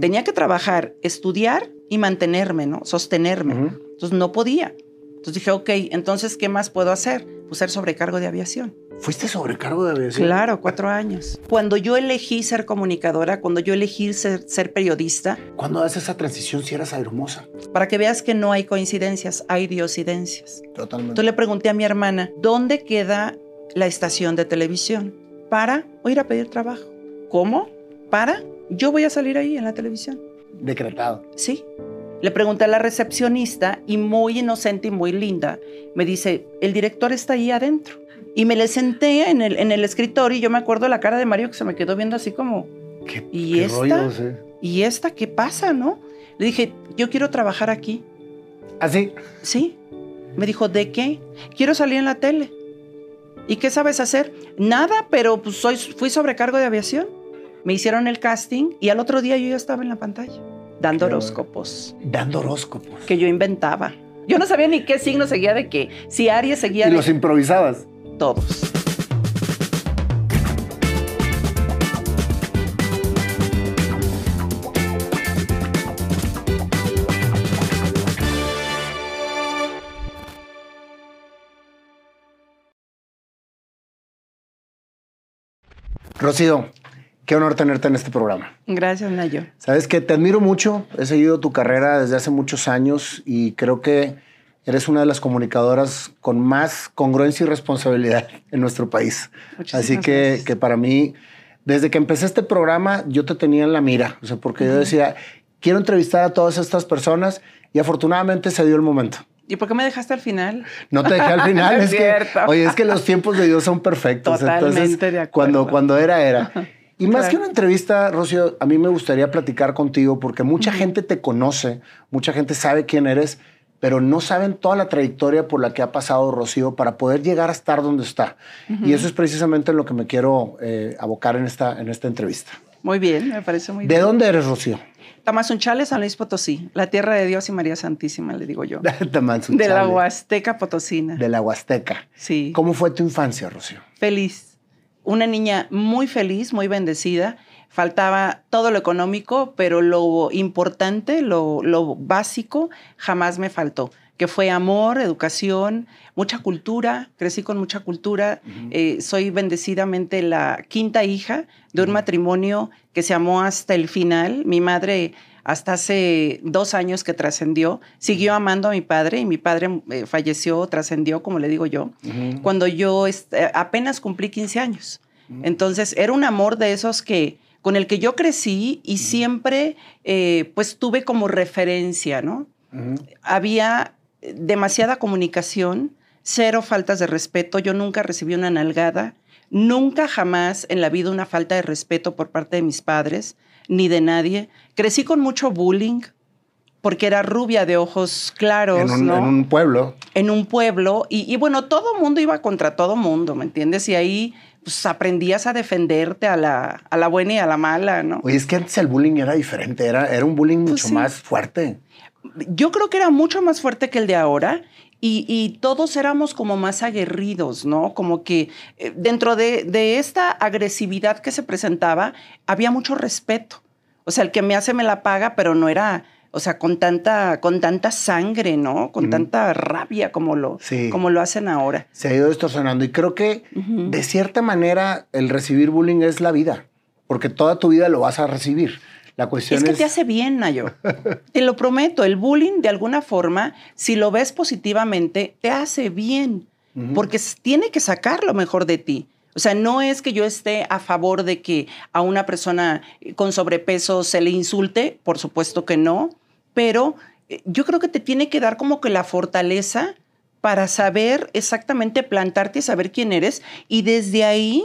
Tenía que trabajar, estudiar y mantenerme, ¿no? Sostenerme. Entonces no podía. Entonces dije, ok, entonces, ¿qué más puedo hacer? Pues ser sobrecargo de aviación. ¿Fuiste sobrecargo de aviación? Claro, cuatro años. Cuando yo elegí ser comunicadora, cuando yo elegí ser, ser periodista. ¿Cuándo haces esa transición si eras aeromosa? Para que veas que no hay coincidencias, hay diosidencias. Totalmente. Entonces le pregunté a mi hermana, ¿dónde queda la estación de televisión? Para o ir a pedir trabajo. ¿Cómo? Para. Yo voy a salir ahí en la televisión. Decretado. Sí. Le pregunté a la recepcionista y muy inocente y muy linda, me dice, el director está ahí adentro. Y me le senté en el, en el escritorio y yo me acuerdo la cara de Mario que se me quedó viendo así como, ¿Qué, ¿y qué esta? rollos, eh? ¿Y esta qué pasa, no? Le dije, yo quiero trabajar aquí. ¿Así? Sí. Me dijo, ¿de qué? Quiero salir en la tele. ¿Y qué sabes hacer? Nada, pero pues soy, fui sobrecargo de aviación. Me hicieron el casting y al otro día yo ya estaba en la pantalla, dando horóscopos Dando horóscopos. que yo inventaba. Yo no sabía ni qué signo seguía de qué. Si Aries seguía Y de los improvisabas. todos. Rocío, qué honor tenerte en este programa. Gracias, Nayo. Sabes que te admiro mucho, he seguido tu carrera desde hace muchos años y creo que eres una de las comunicadoras con más congruencia y responsabilidad en nuestro país. Muchísimas Así que, gracias. que para mí, desde que empecé este programa, yo te tenía en la mira, o sea, porque yo decía, quiero entrevistar a todas estas personas y afortunadamente se dio el momento. ¿Y por qué me dejaste al final? No te dejé al final. Es es que, oye, es que los tiempos de Dios son perfectos. Totalmente Entonces, de acuerdo. Cuando, cuando era, era. Y más Claro. que una entrevista, Rocío, a mí me gustaría platicar contigo porque mucha gente te conoce, mucha gente sabe quién eres, pero no saben toda la trayectoria por la que ha pasado Rocío para poder llegar a estar donde está. Y eso es precisamente en lo que me quiero eh, abocar en esta, en esta entrevista. Muy bien, me parece muy ¿De bien. dónde eres, Rocío? Tamazunchale, San Luis Potosí, la tierra de Dios y María Santísima, le digo yo. De la Huasteca Potosina. De la Huasteca. Sí. ¿Cómo fue tu infancia, Rocío? Feliz. Una niña muy feliz, muy bendecida. Faltaba todo lo económico, pero lo importante, lo, lo básico, jamás me faltó, que fue amor, educación, mucha cultura. Crecí con mucha cultura. Eh, soy bendecidamente la quinta hija de un matrimonio que se amó hasta el final. Mi madre hasta hace dos años que trascendió, siguió amando a mi padre y mi padre eh, falleció, trascendió, como le digo yo, cuando yo eh, apenas cumplí 15 años. Entonces era un amor de esos que con el que yo crecí y siempre eh, pues tuve como referencia, ¿no? Había eh, demasiada comunicación, cero faltas de respeto, yo nunca recibí una nalgada, nunca jamás en la vida una falta de respeto por parte de mis padres, ni de nadie. Crecí con mucho bullying porque era rubia de ojos claros, En un, ¿no? en un pueblo. en un pueblo y, y bueno, todo mundo iba contra todo mundo, ¿me entiendes? Y ahí pues aprendías a defenderte a la, a la buena y a la mala, ¿no? Oye, es que antes el bullying era diferente, era, era un bullying mucho Pues sí. más fuerte. Yo creo que era mucho más fuerte que el de ahora y, y todos éramos como más aguerridos, ¿no? Como que eh, dentro de, de esta agresividad que se presentaba había mucho respeto. O sea, el que me hace me la paga, pero no era, o sea, con tanta, con tanta sangre, ¿no? Con tanta rabia como lo, Sí. como lo hacen ahora. Se ha ido distorsionando y creo que de cierta manera el recibir bullying es la vida, porque toda tu vida lo vas a recibir. La cuestión Es es... que te hace bien, Nayo. te lo prometo, el bullying de alguna forma, si lo ves positivamente, te hace bien, Ujú. porque s- tiene que sacar lo mejor de ti. O sea, no es que yo esté a favor de que a una persona con sobrepeso se le insulte, por supuesto que no, pero eh, yo creo que te tiene que dar como que la fortaleza para saber exactamente plantarte y saber quién eres y desde ahí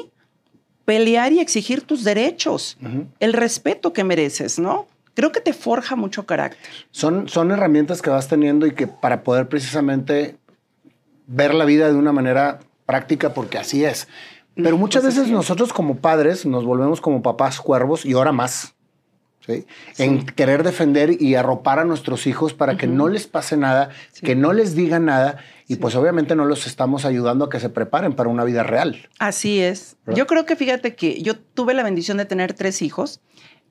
pelear y exigir tus derechos el respeto que mereces, ¿no? Creo que te forja mucho carácter. Son, son herramientas que vas teniendo y que para poder precisamente ver la vida de una manera práctica, porque así es. Pero muchas pues veces nosotros como padres nos volvemos como papás cuervos y ahora más. ¿Sí? En querer defender y arropar a nuestros hijos para que no les pase nada, Sí. que no les digan nada y pues obviamente no los estamos ayudando a que se preparen para una vida real. Así es. ¿Verdad? Yo creo que fíjate que yo tuve la bendición de tener tres hijos.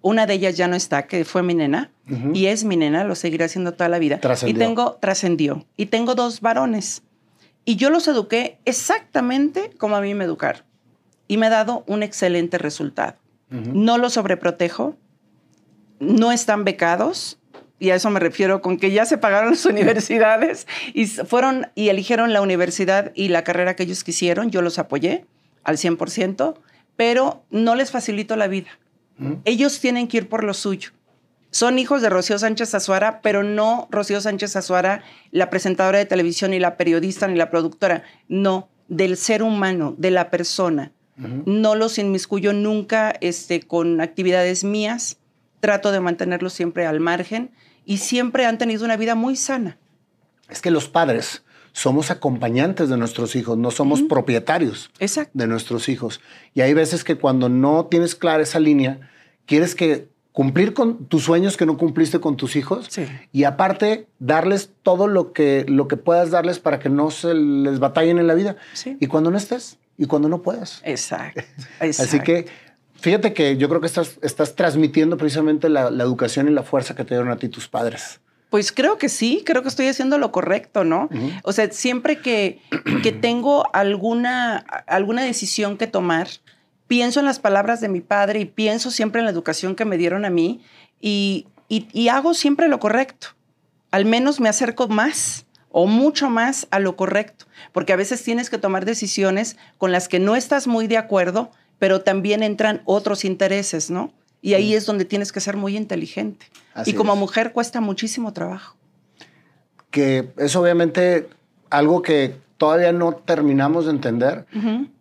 Una de ellas ya no está, que fue mi nena, y es mi nena, lo seguiré haciendo toda la vida. Trascendió. Y tengo, trascendió. Y tengo dos varones. Y yo los eduqué exactamente como a mí me educaron. Y me ha dado un excelente resultado. No los sobreprotejo, no están becados, y a eso me refiero con que ya se pagaron las universidades y fueron y eligieron la universidad y la carrera que ellos quisieron, yo los apoyé al 100%, pero no les facilito la vida. Ellos tienen que ir por lo suyo. Son hijos de Rocío Sánchez Azuara, pero no Rocío Sánchez Azuara, la presentadora de televisión, ni la periodista, ni la productora. No, del ser humano, de la persona. No los inmiscuyo nunca este, con actividades mías. Trato de mantenerlos siempre al margen y siempre han tenido una vida muy sana. Es que los padres somos acompañantes de nuestros hijos, no somos propietarios Exacto. de nuestros hijos. Y hay veces que cuando no tienes clara esa línea, quieres que cumplir con tus sueños que no cumpliste con tus hijos Sí. y aparte darles todo lo que, lo que puedas darles para que no se les batallen en la vida. Sí. Y cuando no estés y cuando no puedas. Exacto. Así exacto. que fíjate que yo creo que estás, estás transmitiendo precisamente la, la educación y la fuerza que te dieron a ti tus padres. Pues creo que sí, creo que estoy haciendo lo correcto, ¿no? O sea, siempre que, que tengo alguna, alguna decisión que tomar, pienso en las palabras de mi padre y pienso siempre en la educación que me dieron a mí y, y- y hago siempre lo correcto. Al menos me acerco más o mucho más a lo correcto, porque a veces tienes que tomar decisiones con las que no estás muy de acuerdo, pero también entran otros intereses, ¿no? Y ahí es donde tienes que ser muy inteligente. Así y como es. mujer cuesta muchísimo trabajo. Que es obviamente algo que todavía no terminamos de entender,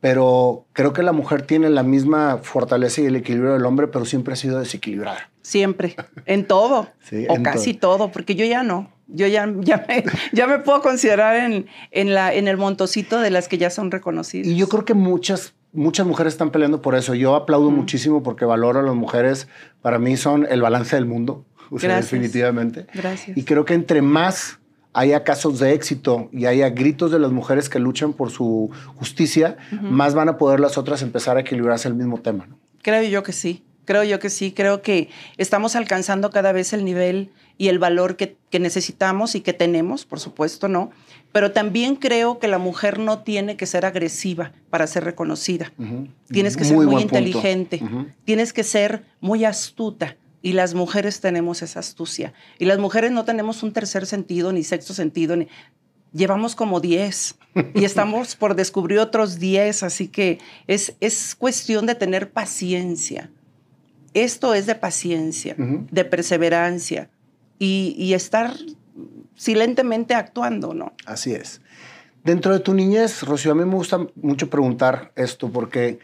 pero creo que la mujer tiene la misma fortaleza y el equilibrio del hombre, pero siempre ha sido desequilibrada. Siempre, en todo, Sí, o en casi todo, porque yo ya no. Yo ya, ya, me, ya me puedo considerar en, en, la, en el montocito de las que ya son reconocidas. Y yo creo que muchas, muchas mujeres están peleando por eso. Yo aplaudo muchísimo porque valoro a las mujeres. Para mí son el balance del mundo, o sea, Gracias. definitivamente. Gracias. Y creo que entre más haya casos de éxito y haya gritos de las mujeres que luchan por su justicia, más van a poder las otras empezar a equilibrarse el mismo tema. ¿no? Creo yo que sí, creo yo que sí, creo que estamos alcanzando cada vez el nivel y el valor que, que necesitamos y que tenemos, por supuesto, ¿no? Pero también creo que la mujer no tiene que ser agresiva para ser reconocida. Ujú. Tienes que ser muy, buen punto. inteligente, Ujú. tienes que ser muy astuta. Y las mujeres tenemos esa astucia. Y las mujeres no tenemos un tercer sentido, ni sexto sentido, ni... Llevamos como 10 y estamos por descubrir otros 10, así que es, es cuestión de tener paciencia. Esto es de paciencia, de perseverancia y, y estar silentemente actuando, ¿no? Así es. Dentro de tu niñez, Rocío, a mí me gusta mucho preguntar esto porque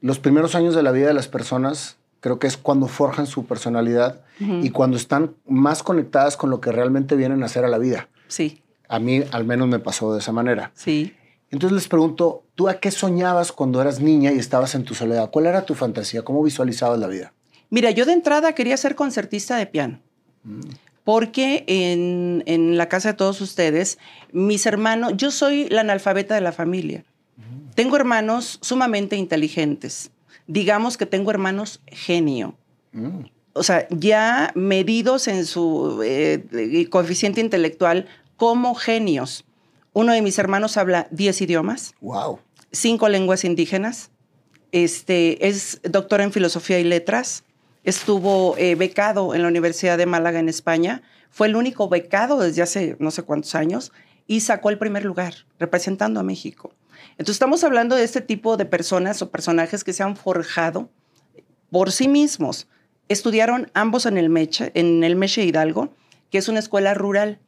los primeros años de la vida de las personas creo que es cuando forjan su personalidad y cuando están más conectadas con lo que realmente vienen a hacer a la vida. Sí, A mí al menos me pasó de esa manera. sí. Entonces les pregunto, ¿tú a qué soñabas cuando eras niña y estabas en tu soledad? ¿Cuál era tu fantasía? ¿Cómo visualizabas la vida? Mira, yo de entrada quería ser concertista de piano. Porque en, en la casa de todos ustedes, mis hermanos, yo soy la analfabeta de la familia. Tengo hermanos sumamente inteligentes. Digamos que tengo hermanos genio. Mm. O sea, ya medidos en su eh, coeficiente intelectual como genios. Uno de mis hermanos habla 10 idiomas Wow. cinco lenguas indígenas. Este, es doctor en filosofía y letras. Estuvo eh, becado en la Universidad de Málaga en España. Fue el único becado desde hace no sé cuántos años y sacó el primer lugar representando a México. Entonces estamos hablando de este tipo de personas o personajes que se han forjado por sí mismos. Estudiaron ambos en el Meche, en el Meche Hidalgo, que es una escuela rural,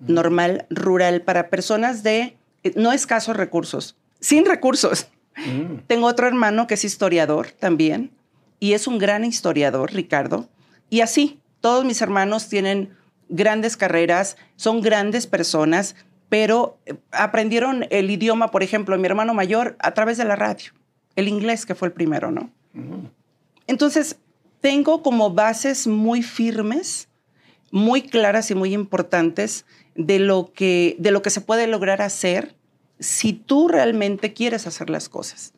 normal, rural, para personas de eh, no escasos recursos, sin recursos. Mm. Tengo otro hermano que es historiador también, y es un gran historiador, Ricardo. Y así, todos mis hermanos tienen grandes carreras, son grandes personas, pero eh, aprendieron el idioma, por ejemplo, mi hermano mayor, a través de la radio, el inglés, que fue el primero, ¿no? Entonces, tengo como bases muy firmes, muy claras y muy importantes de lo que, de lo que se puede lograr hacer si tú realmente quieres hacer las cosas.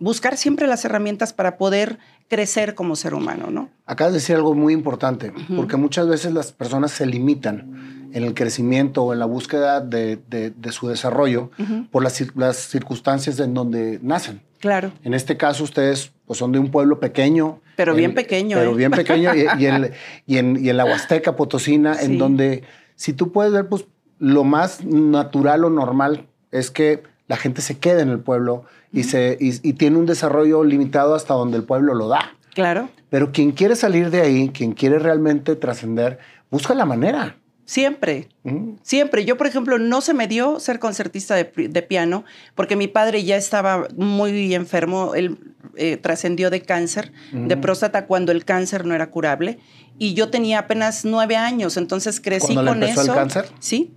buscar siempre las herramientas para poder crecer como ser humano, ¿no? Acabas de decir algo muy importante, porque muchas veces las personas se limitan en el crecimiento o en la búsqueda de, su desarrollo por las, circunstancias en donde nacen. Claro. En este caso, ustedes pues, son de un pueblo pequeño. Pero bien pequeño. Pero ¿eh? bien pequeño. y, en, la Huasteca Potosina, en donde, si tú puedes ver, pues lo más natural o normal es que la gente se quede en el pueblo y, se, y, tiene un desarrollo limitado hasta donde el pueblo lo da. Claro. Pero quien quiere salir de ahí, quien quiere realmente trascender, busca la manera. Siempre, siempre. Yo, por ejemplo, no se me dio ser concertista de, piano porque mi padre ya estaba muy enfermo. Él eh, trascendió de cáncer, de próstata, cuando el cáncer no era curable. Y yo tenía apenas nueve años, entonces crecí ¿Cuándo con le empezó eso. el cáncer? Sí,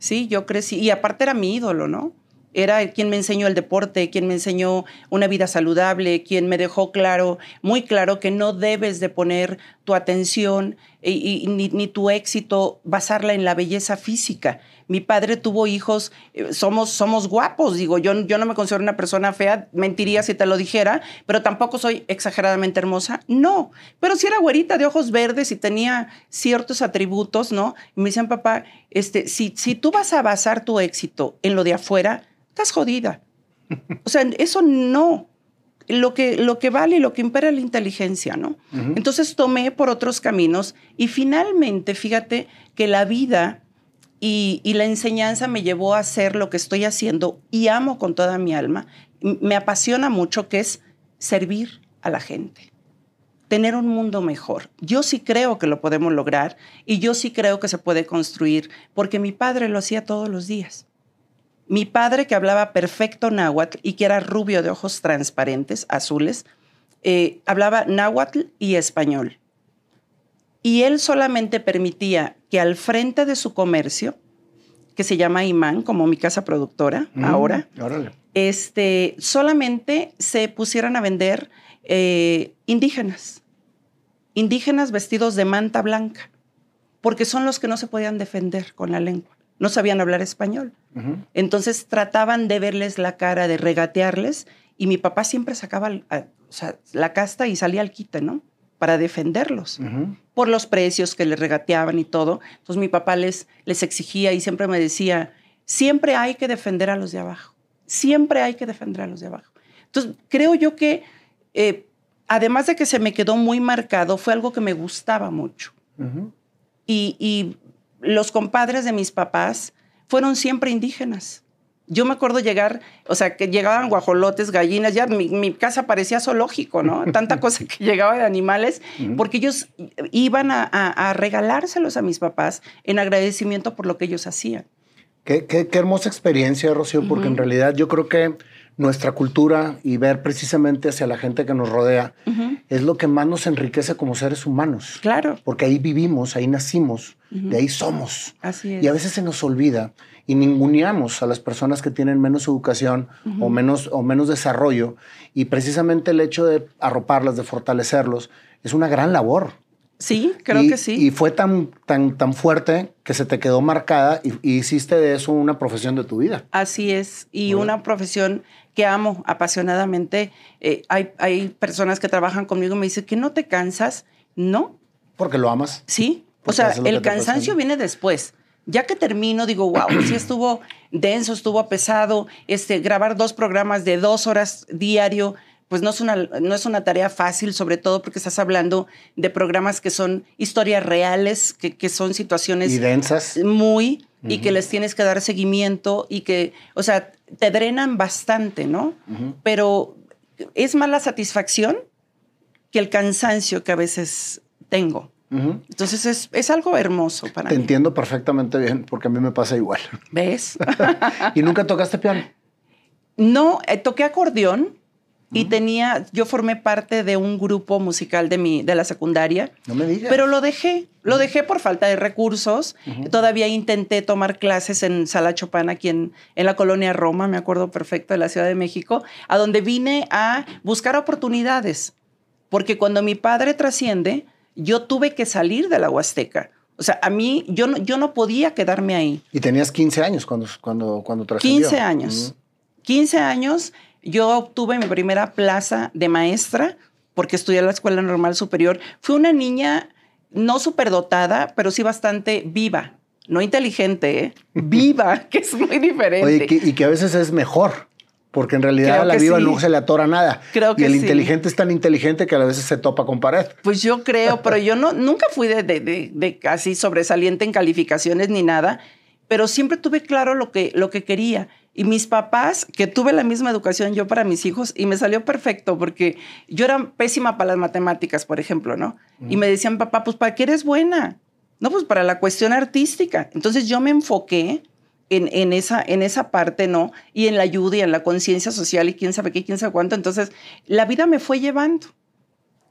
sí, yo crecí. Y aparte era mi ídolo, ¿no? era quien me enseñó el deporte, quien me enseñó una vida saludable, quien me dejó claro, muy claro, que no debes de poner tu atención y, ni, tu éxito basarla en la belleza física. Mi padre tuvo hijos, eh, somos, somos guapos, digo, yo, yo no me considero una persona fea, mentiría si te lo dijera, pero tampoco soy exageradamente hermosa, no, pero si era güerita de ojos verdes y tenía ciertos atributos, ¿no? Y me decían, papá, este, si, si tú vas a basar tu éxito en lo de afuera, estás jodida. O sea, eso no. Lo que, lo que vale y lo que impera es la inteligencia, ¿no? Entonces tomé por otros caminos y finalmente, fíjate que la vida y, y, la enseñanza me llevó a hacer lo que estoy haciendo y amo con toda mi alma. Me apasiona mucho que es servir a la gente, tener un mundo mejor. Yo sí creo que lo podemos lograr y yo sí creo que se puede construir porque mi padre lo hacía todos los días. Mi padre, que hablaba perfecto náhuatl y que era rubio de ojos transparentes, azules, eh, hablaba náhuatl y español. Y él solamente permitía que al frente de su comercio, que se llama Imán, como mi casa productora mm, ahora, este, solamente se pusieran a vender eh, indígenas, indígenas vestidos de manta blanca, porque son los que no se podían defender con la lengua no sabían hablar español. Entonces trataban de verles la cara, de regatearles, y mi papá siempre sacaba la casta y salía al quite, ¿no? Para defenderlos, por los precios que les regateaban y todo. Entonces mi papá les, les exigía y siempre me decía, siempre hay que defender a los de abajo, siempre hay que defender a los de abajo. Entonces creo yo que, eh, además de que se me quedó muy marcado, fue algo que me gustaba mucho. y, y los compadres de mis papás fueron siempre indígenas. Yo me acuerdo llegar, o sea, que llegaban guajolotes, gallinas, ya mi, casa parecía zoológico, ¿no? Tanta cosa que llegaba de animales, porque ellos iban a, regalárselos a mis papás en agradecimiento por lo que ellos hacían. Qué, hermosa experiencia, Rocío, porque en realidad yo creo que nuestra cultura y ver precisamente hacia la gente que nos rodea es lo que más nos enriquece como seres humanos. Claro. Porque ahí vivimos, ahí nacimos, de ahí somos. Así es. Y a veces se nos olvida y ninguneamos a las personas que tienen menos educación o, menos, o menos desarrollo. Y precisamente el hecho de arroparlas, de fortalecerlos, es una gran labor. Sí, creo que sí. Y fue tan, tan, tan fuerte que se te quedó marcada y, hiciste de eso una profesión de tu vida. Así es, y una profesión que amo apasionadamente. Eh, hay, hay personas que trabajan conmigo y me dicen que no te cansas. No. Porque lo amas. Sí. O sea, el cansancio viene después. Ya que termino, digo, wow, sí estuvo denso, estuvo pesado. Este, grabar dos programas de dos horas diario pues no es, una, no es una tarea fácil, sobre todo porque estás hablando de programas que son historias reales, que, son situaciones... Y densas. Muy, y que les tienes que dar seguimiento y que, o sea, te drenan bastante, ¿no? Pero es más la satisfacción que el cansancio que a veces tengo. Entonces es, es, algo hermoso para mí. Te entiendo perfectamente bien, porque a mí me pasa igual. ¿Ves? ¿Y nunca tocaste piano? No, eh, toqué acordeón, y tenía, yo formé parte de un grupo musical de, mi, de la secundaria. No me digas. Pero lo dejé, lo dejé por falta de recursos. Todavía intenté tomar clases en Sala Chopin, aquí en, en la colonia Roma, me acuerdo perfecto, de la Ciudad de México, a donde vine a buscar oportunidades. Porque cuando mi padre trasciende, yo tuve que salir de la Huasteca. O sea, a mí, yo no, yo no podía quedarme ahí. ¿Y tenías 15 años cuando, cuando, cuando trascendió? 15 años. 15 años Yo obtuve mi primera plaza de maestra porque estudié en la Escuela Normal Superior. Fui una niña no superdotada, pero sí bastante viva. No inteligente, ¿eh? viva, que es muy diferente. Oye, y que a veces es mejor. Porque en realidad a la viva no se le atora nada. Creo que y el inteligente es tan inteligente que a veces se topa con pared. Pues yo creo, pero yo no, nunca fui de, de, de, casi sobresaliente en calificaciones ni nada, pero siempre tuve claro lo que, lo que quería. Y mis papás, que tuve la misma educación yo para mis hijos, y me salió perfecto, porque yo era pésima para las matemáticas, por ejemplo, ¿no? Y me decían, papá, pues ¿para qué eres buena? No, pues para la cuestión artística. Entonces yo me enfoqué en, esa, en esa parte, ¿no? Y en la ayuda y en la conciencia social y quién sabe qué, quién sabe cuánto. Entonces, la vida me fue llevando.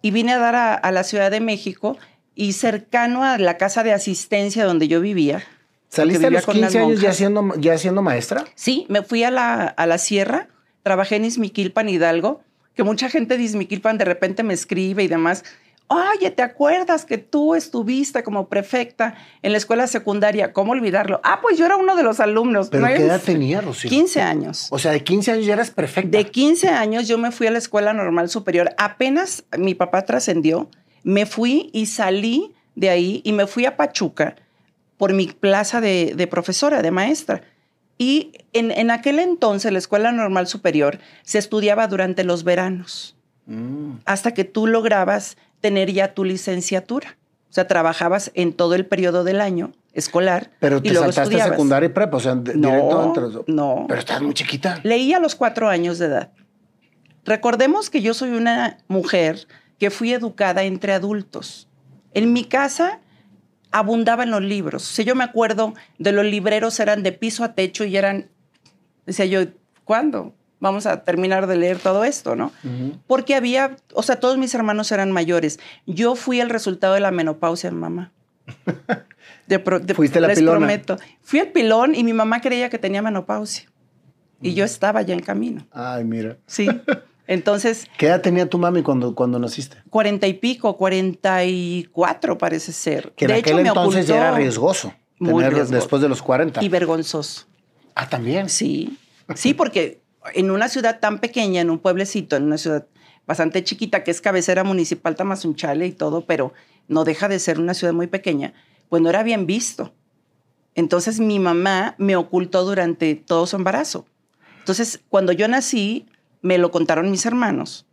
Y vine a dar a, la Ciudad de México y cercano a la casa de asistencia donde yo vivía. ¿Saliste a los 15 años ya siendo, ya siendo maestra? Sí, me fui a la, a la sierra, trabajé en Izmiquilpan, Hidalgo, que mucha gente de Izmiquilpan de repente me escribe y demás oye, ¿te acuerdas que tú estuviste como prefecta en la escuela secundaria? ¿Cómo olvidarlo? Ah, pues yo era uno de los alumnos. ¿Pero qué edad tenía, Rocío? 15 años. O sea, de 15 años ya eras perfecta. De 15 años yo me fui a la escuela normal superior. Apenas mi papá trascendió, me fui y salí de ahí y me fui a Pachuca por mi plaza de, profesora, de maestra. Y en, en, aquel entonces la escuela normal superior se estudiaba durante los veranos, mm. hasta que tú lograbas tener ya tu licenciatura. O sea, trabajabas en todo el periodo del año escolar. Pero te y luego saltaste secundaria y prepa, o sea, no, directo entre No. Pero estás muy chiquita. Leí a los cuatro años de edad. Recordemos que yo soy una mujer que fui educada entre adultos. En mi casa abundaban los libros. O sea, yo me acuerdo de los libreros eran de piso a techo y eran, decía yo, ¿cuándo? vamos a terminar de leer todo esto, ¿no? Porque había, o sea, todos mis hermanos eran mayores. Yo fui el resultado de la menopausia, mamá. De, Fuiste la les prometo. Fui el pilón y mi mamá creía que tenía menopausia. Y yo estaba ya en camino. Ay, mira. Sí. Entonces. ¿Qué edad tenía tu mami cuando, cuando naciste? Cuarenta y pico, cuarenta y cuatro parece ser. Que de en hecho, aquel entonces ya era riesgoso. Muy riesgoso. después de los 40. Y vergonzoso. Ah, también. Sí. Sí, porque en una ciudad tan pequeña, en un pueblecito, en una ciudad bastante chiquita, que es cabecera municipal Tamazunchale y todo, pero no deja de ser una ciudad muy pequeña, pues no era bien visto. Entonces mi mamá me ocultó durante todo su embarazo. Entonces, cuando yo nací, me lo contaron mis hermanos.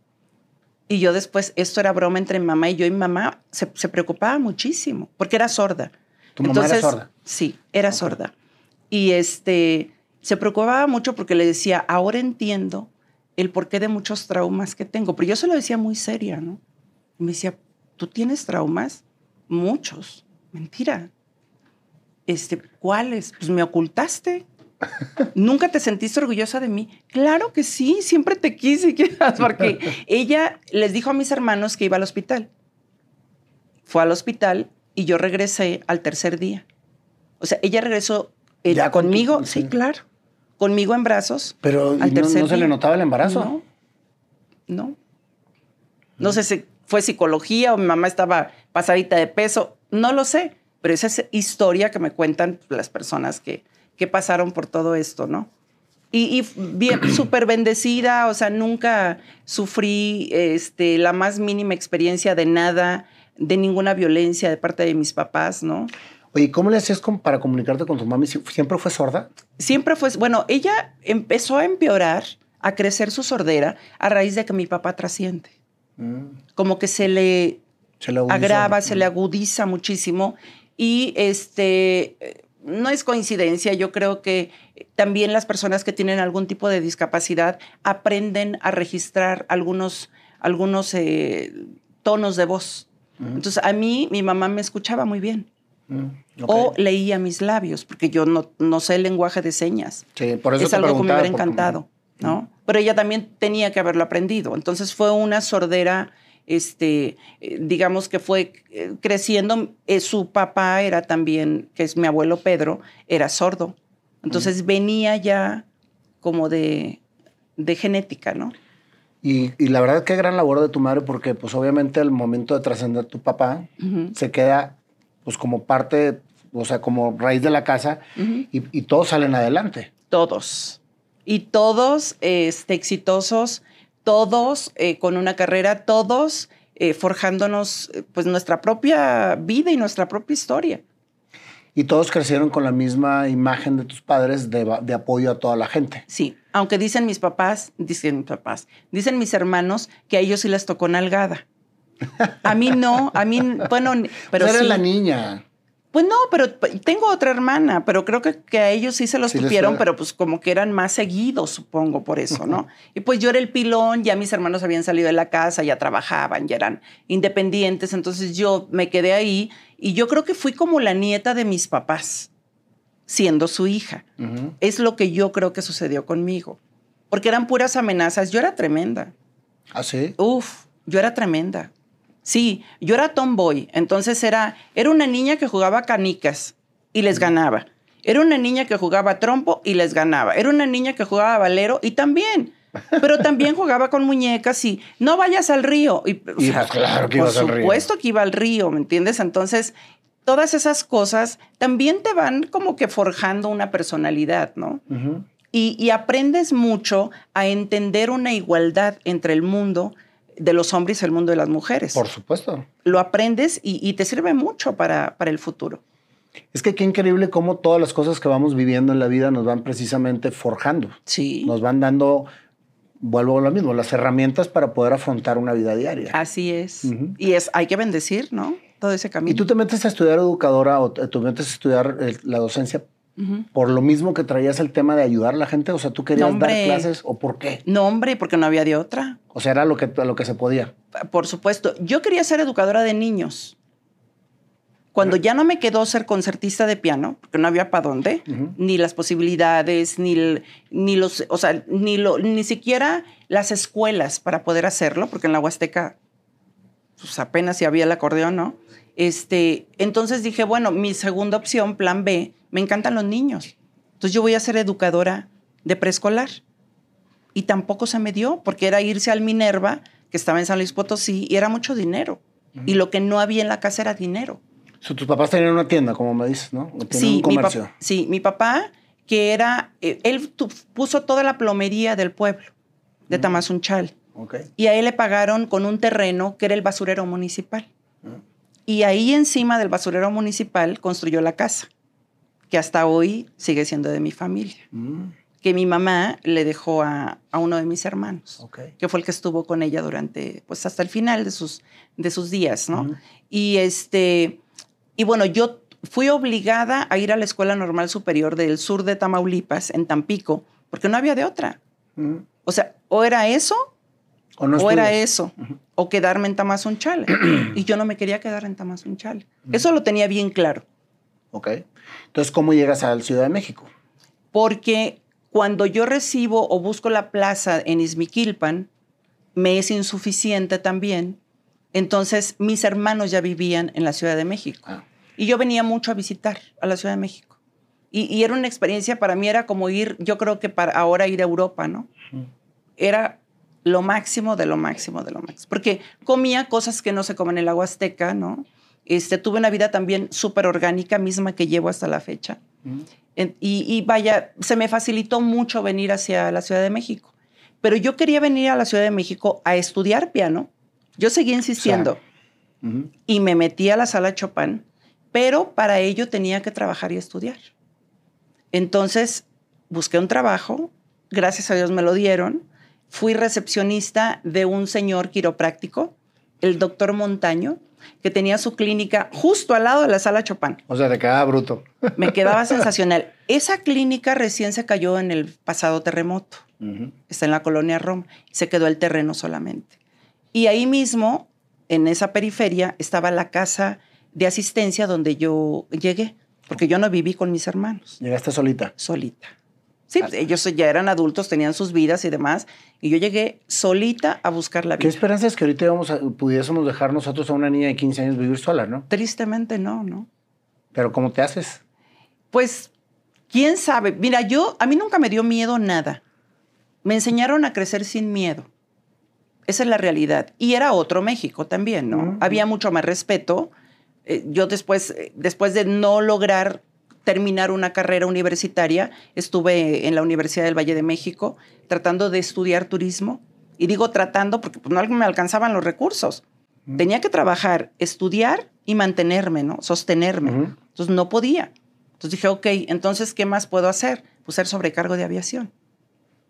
Y yo después, esto era broma entre mamá y yo, y mamá se, preocupaba muchísimo, porque era sorda. ¿Tu mamá era sorda? Sí, era sorda. Y este, se preocupaba mucho porque le decía, ahora entiendo el porqué de muchos traumas que tengo. Pero yo se lo decía muy seria, ¿no? Y me decía, ¿tú tienes traumas? Muchos. Mentira. Este, ¿Cuáles? Pues me ocultaste. ¿Nunca te sentiste orgullosa de mí? Claro que sí, siempre te quise, porque ella les dijo a mis hermanos que iba al hospital. Fue al hospital y yo regresé al tercer día. O sea, ella regresó eh, ¿Ya conmigo, sí, claro conmigo en brazos. Pero al no, se le notaba el embarazo. No, no. No sé si fue psicología o mi mamá estaba pasadita de peso, no lo sé, pero esa es historia que me cuentan las personas que, que pasaron por todo esto, ¿no? Y, bien, súper bendecida, o sea, nunca sufrí este, la más mínima experiencia de nada, de ninguna violencia de parte de mis papás, ¿no? Oye, ¿cómo le hacías para comunicarte con tu mami? ¿Siempre fue sorda? Siempre fue, bueno, ella empezó a empeorar, a crecer su sordera a raíz de que mi papá trasciende. Mm. Como que se le, agrava, se le agudiza muchísimo y este no es coincidencia, yo creo que también las personas que tienen algún tipo de discapacidad aprenden a registrar algunos, algunos eh, tonos de voz. Entonces, a mí, mi mamá me escuchaba muy bien. O leía mis labios, porque yo no, no sé el lenguaje de señas. Sí, por eso es algo que me hubiera encantado, ¿no? Pero ella también tenía que haberlo aprendido. Entonces fue una sordera, este, eh, digamos que fue eh, creciendo. Eh, su papá era también, que es mi abuelo Pedro, era sordo. Entonces mm. venía ya como de, de genética, ¿no? Y, y, la verdad, qué gran labor de tu madre, porque pues obviamente el momento de trascender tu papá se queda pues como parte, o sea, como raíz de la casa y, todos salen adelante. Todos. Y todos este, exitosos, todos eh, con una carrera, todos eh, forjándonos eh, pues nuestra propia vida y nuestra propia historia. Y todos crecieron con la misma imagen de tus padres de, de, apoyo a toda la gente. Sí, aunque dicen mis papás, dicen mis papás, dicen mis hermanos que a ellos sí les tocó nalgada. A mí no, a mí, bueno, pero pues sí. la niña. Pues no, pero tengo otra hermana, pero creo que, que a ellos sí se los sí tupieron, pero pues como que eran más seguidos, supongo, por eso, ¿no? y pues yo era el pilón, ya mis hermanos habían salido de la casa, ya trabajaban, ya eran independientes, entonces yo me quedé ahí y yo creo que fui como la nieta de mis papás, siendo su hija. Uh -huh. Es lo que yo creo que sucedió conmigo, porque eran puras amenazas, yo era tremenda. ¿Ah, sí? Uf, yo era tremenda. Sí, yo era tomboy, entonces era, era una niña que jugaba canicas y les ganaba. Era una niña que jugaba trompo y les ganaba. Era una niña que jugaba valero y también. Pero también jugaba con muñecas y no vayas al río. Y, y claro que ibas al río. Por supuesto que iba al río, ¿me entiendes? Entonces, todas esas cosas también te van como que forjando una personalidad, ¿no? Uh -huh. y, y aprendes mucho a entender una igualdad entre el mundo de los hombres y el mundo de las mujeres. Por supuesto. Lo aprendes y, y te sirve mucho para, para, el futuro. Es que qué increíble cómo todas las cosas que vamos viviendo en la vida nos van precisamente forjando. Sí. Nos van dando, vuelvo a lo mismo, las herramientas para poder afrontar una vida diaria. Así es. Uh -huh. Y es, hay que bendecir, ¿no? Todo ese camino. ¿Y tú te metes a estudiar educadora o te metes a estudiar eh, la docencia Uh -huh. Por lo mismo que traías el tema de ayudar a la gente, o sea, tú querías no, dar clases o por qué? No, hombre, porque no había de otra. O sea, era lo que, lo que se podía. Por supuesto. Yo quería ser educadora de niños. Cuando ya no me quedó ser concertista de piano, porque no había para dónde, uh -huh. ni las posibilidades, ni, el, ni los, o sea, ni, lo, ni siquiera las escuelas para poder hacerlo, porque en la Huasteca pues apenas si había el acordeón, ¿no? Este, entonces dije, bueno, mi segunda opción, plan B, me encantan los niños. Entonces yo voy a ser educadora de preescolar. Y tampoco se me dio, porque era irse al Minerva, que estaba en San Luis Potosí, y era mucho dinero. Uh -huh. Y lo que no había en la casa era dinero. So, tus papás tenían una tienda, como me dices, ¿no? Sí un comercio. Mi sí, mi papá, que era, eh, él puso toda la plomería del pueblo, de uh -huh. Tamazunchal. Okay. Y a él le pagaron con un terreno que era el basurero municipal. Uh -huh. Y ahí encima del basurero municipal construyó la casa, que hasta hoy sigue siendo de mi familia. Mm. Que mi mamá le dejó a, a uno de mis hermanos, Okay. que fue el que estuvo con ella durante, pues hasta el final de sus, de sus días, ¿no? Ujú. Y este, y bueno, yo fui obligada a ir a la Escuela Normal Superior del sur de Tamaulipas, en Tampico, porque no había de otra. Mm. O sea, o era eso O no o era eso, o quedarme en Tamazunchale. y yo no me quería quedar en Tamazunchale. Eso lo tenía bien claro, Ok. Entonces, ¿cómo llegas a la Ciudad de México? porque cuando yo recibo o busco la plaza en Izmiquilpan, me es insuficiente también. Entonces, mis hermanos ya vivían en la Ciudad de México. Ah. Y yo venía mucho a visitar a la Ciudad de México. Y, y era una experiencia, para mí era como ir, yo creo que para ahora ir a Europa, ¿no? Era lo máximo de lo máximo de lo máximo. Porque comía cosas que no se comen en el agua azteca, ¿no? Este, tuve una vida también súper orgánica, misma que llevo hasta la fecha. Mm. Y, y vaya, se me facilitó mucho venir hacia la Ciudad de México. Pero yo quería venir a la Ciudad de México a estudiar piano. Yo seguía insistiendo y me metí a la sala Chopin, pero para ello tenía que trabajar y estudiar. Entonces busqué un trabajo, gracias a Dios me lo dieron. Fui recepcionista de un señor quiropráctico, el doctor Montaño, que tenía su clínica justo al lado de la sala Chopin. O sea, te quedaba bruto. Me quedaba sensacional. Esa clínica recién se cayó en el pasado terremoto. Está en la colonia Roma. Se quedó el terreno solamente. Y ahí mismo, en esa periferia, estaba la casa de asistencia donde yo llegué, porque yo no viví con mis hermanos, Llegaste solita. solita. Sí, pues, ellos ya eran adultos, tenían sus vidas y demás, y yo llegué solita a buscar la ¿Qué vida. esperanza es que ahorita íbamos a- pudiésemos dejar nosotros a una niña de 15 años vivir sola, no? Tristemente no, ¿no? Pero ¿cómo te haces? Pues, quién sabe. Mira, yo, a mí nunca me dio miedo nada. Me enseñaron a crecer sin miedo. Esa es la realidad. Y era otro México también, ¿no? Había mucho más respeto. Eh, yo después, eh, después de no lograr terminar una carrera universitaria. Estuve en la Universidad del Valle de México tratando de estudiar turismo. Y digo tratando porque pues, no me alcanzaban los recursos. Tenía que trabajar, estudiar y mantenerme, ¿no? Sostenerme. Entonces no podía. Entonces dije, ok, entonces, ¿qué más puedo hacer? Pues ser sobrecargo de aviación.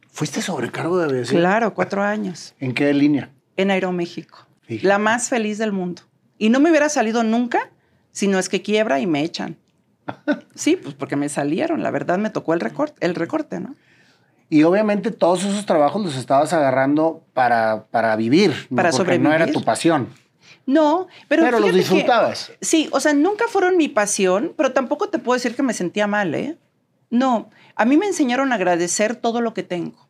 ¿Fuiste sobrecargo de aviación? Claro, cuatro años. ¿En qué línea? En Aeroméxico. La más feliz del mundo. Y no me hubiera salido nunca si no es que quiebra y me echan. Sí, pues porque me salieron. La verdad me tocó el recorte, el recorte ¿no? Y obviamente todos esos trabajos los estabas agarrando para, para vivir, para porque no era tu pasión. No, pero. Pero los disfrutabas. sí, o sea, nunca fueron mi pasión, pero tampoco te puedo decir que me sentía mal, ¿eh? No, a mí me enseñaron a agradecer todo lo que tengo.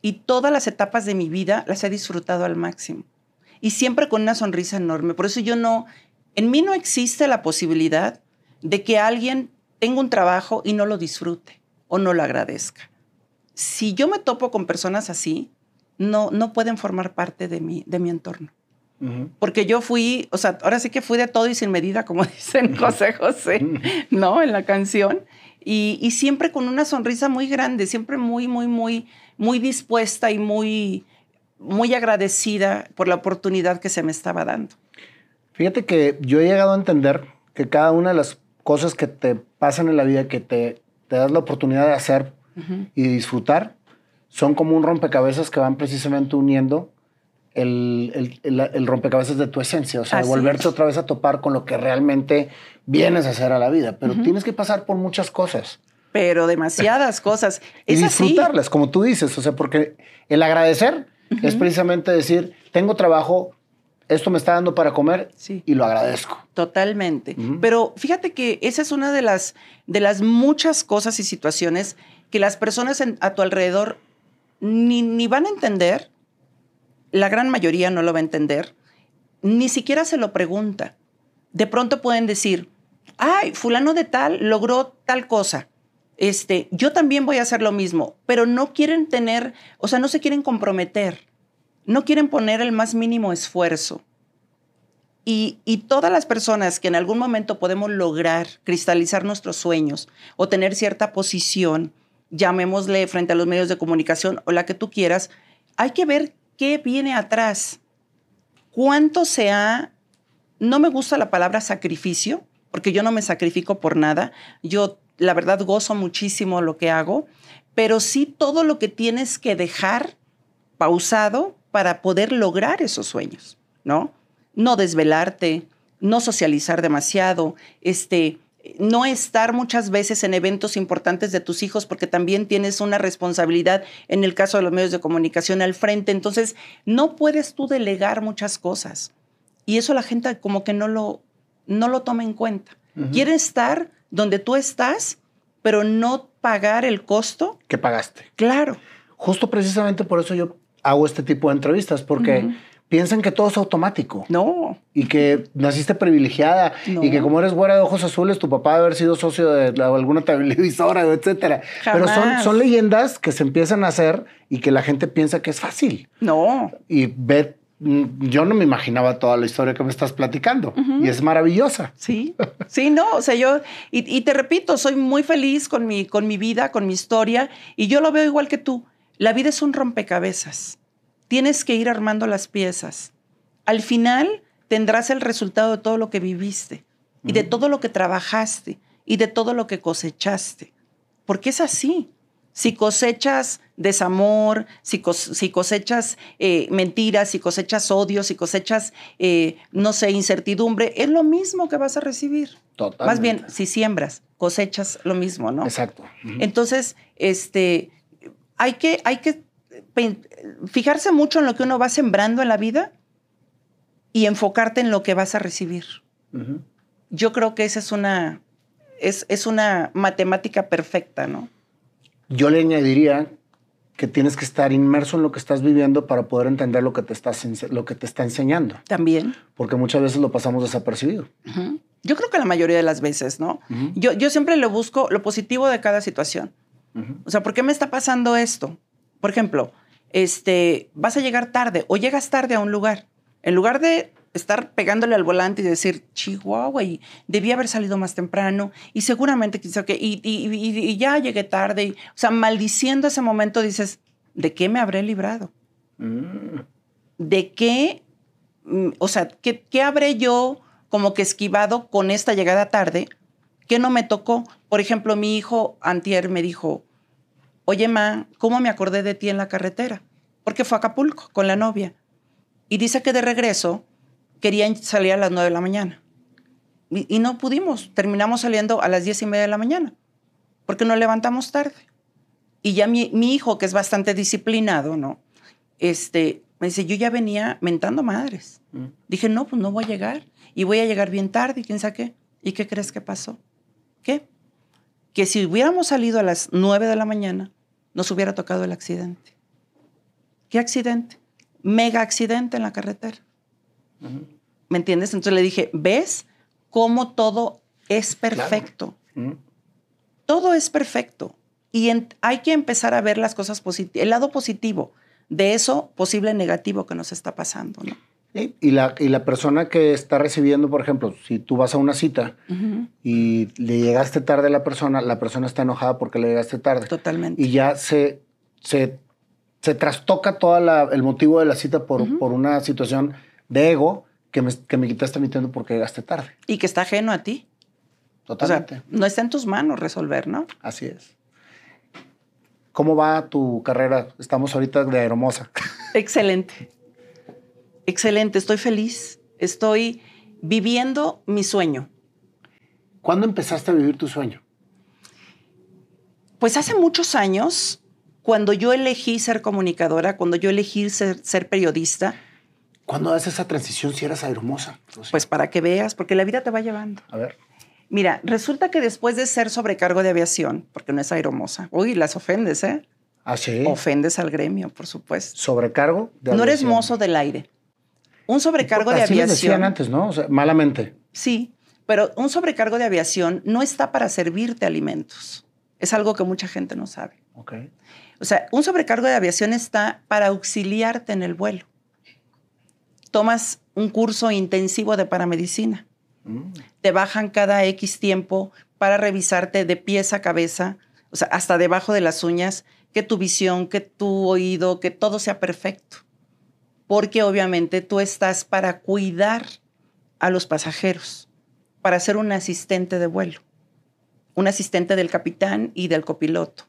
Y todas las etapas de mi vida las he disfrutado al máximo. Y siempre con una sonrisa enorme. Por eso yo no. En mí no existe la posibilidad de que alguien tenga un trabajo y no lo disfrute o no lo agradezca. Si yo me topo con personas así, no, no pueden formar parte de mi, de mi entorno. Porque yo fui, o sea, ahora sí que fui de todo y sin medida, como dicen José José, ¿no? En la canción. Y, y, siempre con una sonrisa muy grande, siempre muy, muy, muy, muy dispuesta y muy, muy agradecida por la oportunidad que se me estaba dando. Fíjate que yo he llegado a entender que cada una de las cosas que te pasan en la vida, que te, te das la oportunidad de hacer y disfrutar, son como un rompecabezas que van precisamente uniendo el, el, rompecabezas de tu esencia, o sea, volverte otra vez a topar con lo que realmente vienes a hacer a la vida, pero tienes que pasar por muchas cosas. Pero demasiadas cosas. y disfrutarlas, como tú dices, o sea, porque el agradecer es precisamente decir, tengo trabajo, esto me está dando para comer y lo agradezco. Totalmente. Pero fíjate que esa es una de las, de las muchas cosas y situaciones que las personas a tu alrededor ni, ni van a entender la gran mayoría no lo va a entender, ni siquiera se lo pregunta. De pronto pueden decir, ay, fulano de tal logró tal cosa. Este, yo también voy a hacer lo mismo, pero no quieren tener, o sea, no se quieren comprometer, no quieren poner el más mínimo esfuerzo. Y, y, todas las personas que en algún momento podemos lograr cristalizar nuestros sueños o tener cierta posición, llamémosle frente a los medios de comunicación o la que tú quieras, hay que ver ¿Qué viene atrás? ¿Cuánto se ha... No me gusta la palabra sacrificio, porque yo no me sacrifico por nada. Yo, la verdad, gozo muchísimo lo que hago, pero sí todo lo que tienes que dejar pausado para poder lograr esos sueños, ¿no? No desvelarte, no socializar demasiado, este, no estar muchas veces en eventos importantes de tus hijos porque también tienes una responsabilidad en el caso de los medios de comunicación al frente. Entonces, no puedes tú delegar muchas cosas. Y eso la gente como que no lo, no lo toma en cuenta. Quiere estar donde tú estás, pero no pagar el costo. Que pagaste. Claro. Justo precisamente por eso yo hago este tipo de entrevistas, porque piensan que todo es automático. No. Y que naciste privilegiada y que como eres güera de ojos azules, tu papá debe haber sido socio de alguna televisora, etcétera. Pero son, son leyendas que se empiezan a hacer y que la gente piensa que es fácil. No. Y ve, mm, yo no me imaginaba toda la historia que me estás platicando y es maravillosa. Sí, sí, no, o sea, yo, y, y, te repito, soy muy feliz con mi, con mi vida, con mi historia y yo lo veo igual que tú. La vida es un rompecabezas Tienes que ir armando las piezas. Al final tendrás el resultado de todo lo que viviste y de todo lo que trabajaste y de todo lo que cosechaste. Porque es así. Si cosechas desamor, si, cosechas eh, mentiras, si cosechas odio, si cosechas, eh, no sé, incertidumbre, es lo mismo que vas a recibir. Totalmente. Más bien, si siembras, cosechas lo mismo, ¿no? Exacto. Entonces, este, hay que, hay que fijarse mucho en lo que uno va sembrando en la vida y enfocarte en lo que vas a recibir. Yo creo que esa es una, es, es una matemática perfecta, ¿no? Yo le añadiría que tienes que estar inmerso en lo que estás viviendo para poder entender lo que te, estás, lo que te está enseñando. También. Porque muchas veces lo pasamos desapercibido. Yo creo que la mayoría de las veces, ¿no? yo, yo siempre le busco lo positivo de cada situación. O sea, ¿por qué me está pasando esto? Por ejemplo, este, vas a llegar tarde o llegas tarde a un lugar. En lugar de estar pegándole al volante y decir, chihuahua, y debía haber salido más temprano, y seguramente, y, y, y, ya llegué tarde. o sea, maldiciendo ese momento dices, ¿de qué me habré librado? Mm. ¿De qué? Mm, o sea, ¿qué, ¿qué habré yo como que esquivado con esta llegada tarde? ¿Qué no me tocó? Por ejemplo, mi hijo antier me dijo, oye, ma, ¿cómo me acordé de ti en la carretera? Porque fue a Acapulco con la novia. Y dice que de regreso querían salir a las nueve de la mañana. Y, no pudimos. Terminamos saliendo a las diez y media de la mañana. Porque nos levantamos tarde. Y ya mi, hijo, que es bastante disciplinado, ¿no? Este, me dice, yo ya venía mentando madres. Mm. Dije, no, pues no voy a llegar. Y voy a llegar bien tarde. ¿Y quién sabe qué? ¿Y qué crees que pasó? ¿Qué? Que si hubiéramos salido a las nueve de la mañana, nos hubiera tocado el accidente. ¿Qué accidente? Mega accidente en la carretera. ¿Me entiendes? Entonces le dije, ¿ves cómo todo es perfecto? Todo es perfecto. Y hay que empezar a ver las cosas positivas, el lado positivo de eso posible negativo que nos está pasando. ¿no? Y, la, y la persona que está recibiendo, por ejemplo, si tú vas a una cita y le llegaste tarde a la persona, la persona está enojada porque le llegaste tarde. Totalmente. Y ya se, se, se trastoca todo el motivo de la cita por, por una situación de ego que me, que me quitaste mi tiempo porque llegaste tarde. Y que está ajeno a ti. Totalmente. no está en tus manos resolver, ¿no? Así es. ¿Cómo va tu carrera? Estamos ahorita de hermosa. Excelente. Excelente, estoy feliz. Estoy viviendo mi sueño. ¿Cuándo empezaste a vivir tu sueño? Pues hace muchos años, cuando yo elegí ser comunicadora, cuando yo elegí ser, ser periodista, ¿Cuándo haces esa transición si eras aeromosa? Pues para que veas, porque la vida te va llevando. A ver. Mira, resulta que después de ser sobrecargo de aviación, porque no es aeromosa, uy, las ofendes, ¿eh? Ah, sí. Ofendes al gremio, por supuesto. Sobrecargo de aviación. No eres mozo del aire. Un sobrecargo de aviación. Así decían antes, ¿no? O sea, malamente. Sí, pero un sobrecargo de aviación no está para servirte alimentos. Es algo que mucha gente no sabe. Ok. O sea, un sobrecargo de aviación está para auxiliarte en el vuelo tomas un curso intensivo de paramedicina. Mm. Te bajan cada X tiempo para revisarte de pies a cabeza, o sea, hasta debajo de las uñas, que tu visión, que tu oído, que todo sea perfecto. Porque obviamente tú estás para cuidar a los pasajeros, para ser un asistente de vuelo, un asistente del capitán y del copiloto.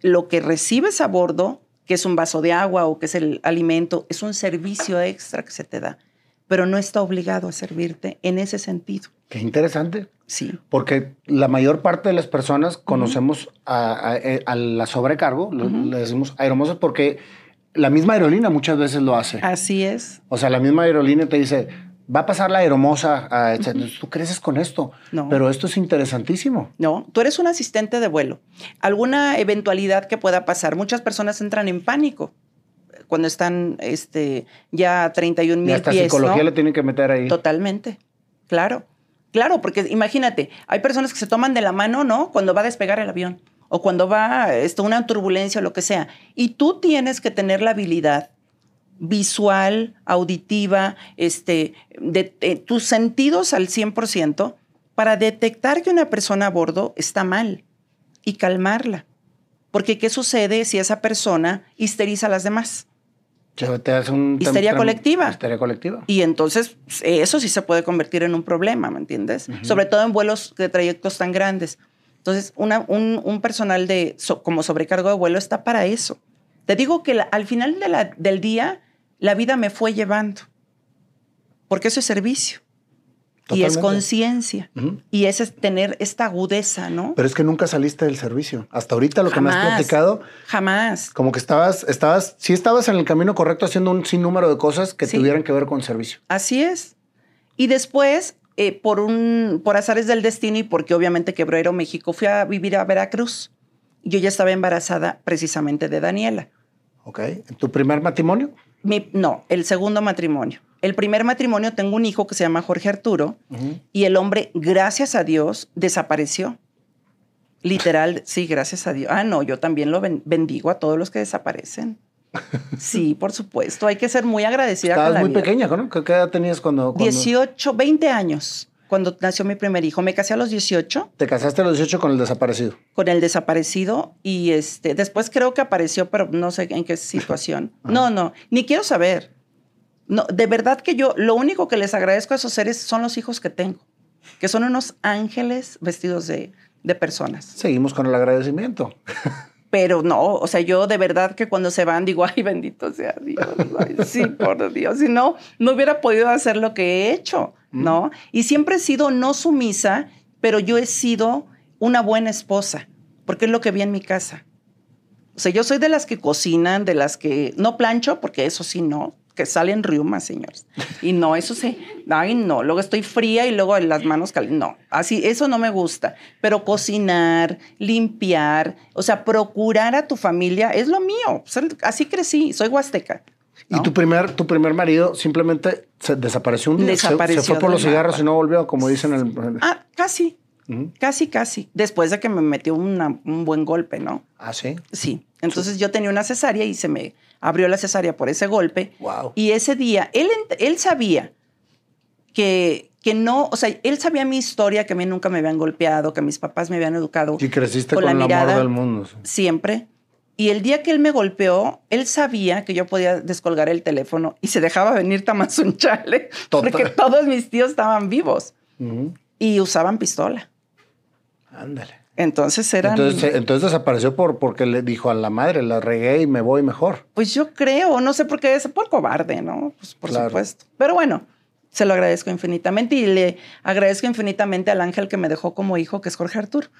Lo que recibes a bordo que es un vaso de agua o que es el alimento, es un servicio extra que se te da, pero no está obligado a servirte en ese sentido. Qué interesante. Sí. Porque la mayor parte de las personas conocemos a, la sobrecargo, le decimos aeromosos porque la misma aerolínea muchas veces lo hace. Así es. O sea, la misma aerolínea te dice, va a pasar la aeromosa, a, tú creces con esto, no. pero esto es interesantísimo. No, tú eres un asistente de vuelo. Alguna eventualidad que pueda pasar, muchas personas entran en pánico cuando están este, ya a 31 mil pies. psicología le tienen que meter ahí. Totalmente, claro. Claro, porque imagínate, hay personas que se toman de la mano, ¿no? Cuando va a despegar el avión o cuando va esto, una turbulencia o lo que sea. Y tú tienes que tener la habilidad visual, auditiva, este, de, tus sentidos al 100% para detectar que una persona a bordo está mal y calmarla. Porque ¿qué sucede si esa persona histeriza a las demás? Te hace un histeria colectiva. Histeria colectiva. Y entonces eso sí se puede convertir en un problema, ¿me entiendes? Sobre todo en vuelos de trayectos tan grandes. Entonces, un, personal de, como sobrecargo de vuelo está para eso. Te digo que al final del día la vida me fue llevando. Porque eso es servicio. Y es conciencia. Y ese es tener esta agudeza, ¿no? Pero es que nunca saliste del servicio. Hasta ahorita lo que me has platicado. Jamás. Como que estabas, estabas, sí estabas en el camino correcto haciendo un sinnúmero de cosas que tuvieran que ver con servicio. Así es. Y después, eh, por un, por azares del destino y porque obviamente quebró Aeroméxico, fui a vivir a Veracruz. Yo ya estaba embarazada precisamente de Daniela. Ok. ¿En tu primer matrimonio? no, el segundo matrimonio. El primer matrimonio tengo un hijo que se llama Jorge Arturo y el hombre, gracias a Dios, desapareció. Literal, sí, gracias a Dios. Ah, no, yo también lo bendigo a todos los que desaparecen. Sí, por supuesto. Hay que ser muy agradecida Estabas con la muy vida. pequeña, ¿no? ¿Qué edad tenías cuando, cuando 18, 20 años cuando nació mi primer hijo. Me casé a los 18 te casaste a los 18 con el desaparecido? con el desaparecido y este después creo que apareció, pero no sé en qué situación. No, no, ni quiero saber. No, de verdad que yo lo único que les agradezco a esos seres son los hijos que tengo, que son unos ángeles vestidos de, de personas. Seguimos con el agradecimiento. Pero no, o sea, yo de verdad que cuando se van digo, ay, bendito sea Dios. ay, sí, por Dios. Si no, no hubiera podido hacer lo que he hecho, ¿no? Y siempre he sido no sumisa, pero yo he sido una buena esposa, porque es lo que vi en mi casa. O sea, yo soy de las que cocinan, de las que no plancho, porque eso sí no, que salen riumas, señores. Y no, eso sí, ay, no, luego estoy fría y luego en las manos calientes. No, así, eso no me gusta. Pero cocinar, limpiar, o sea, procurar a tu familia es lo mío. Así crecí, soy huasteca. ¿Y tu primer, tu primer marido simplemente se desapareció un día? Se- Desapareció Se, fue por los cigarros mapa. y no volvió, como dicen en el... Ah, casi, casi, casi. Después de que me metió una- un buen golpe, ¿no? Ah, sí. Sí. Entonces yo tenía una cesárea y se me abrió la cesárea por ese golpe. Wow. Y ese día, él, él sabía que, que no, o sea, él sabía mi historia, que a mí nunca me habían golpeado, que mis papás me habían educado Y creciste Con con, la el amor mirada. del mundo. siempre. Y el día que él me golpeó, él sabía que yo podía descolgar el teléfono y se dejaba venir Tamazunchale, Total. porque todos mis tíos estaban vivos y usaban pistola. Ándale. Entonces eran... Entonces, eh, entonces desapareció por, porque le dijo a la madre, la regué y me voy mejor. Pues yo creo, no sé por qué es por cobarde, ¿no? Pues por Claro. supuesto. Pero bueno, se lo agradezco infinitamente y le agradezco infinitamente al ángel que me dejó como hijo, que es Jorge Artur.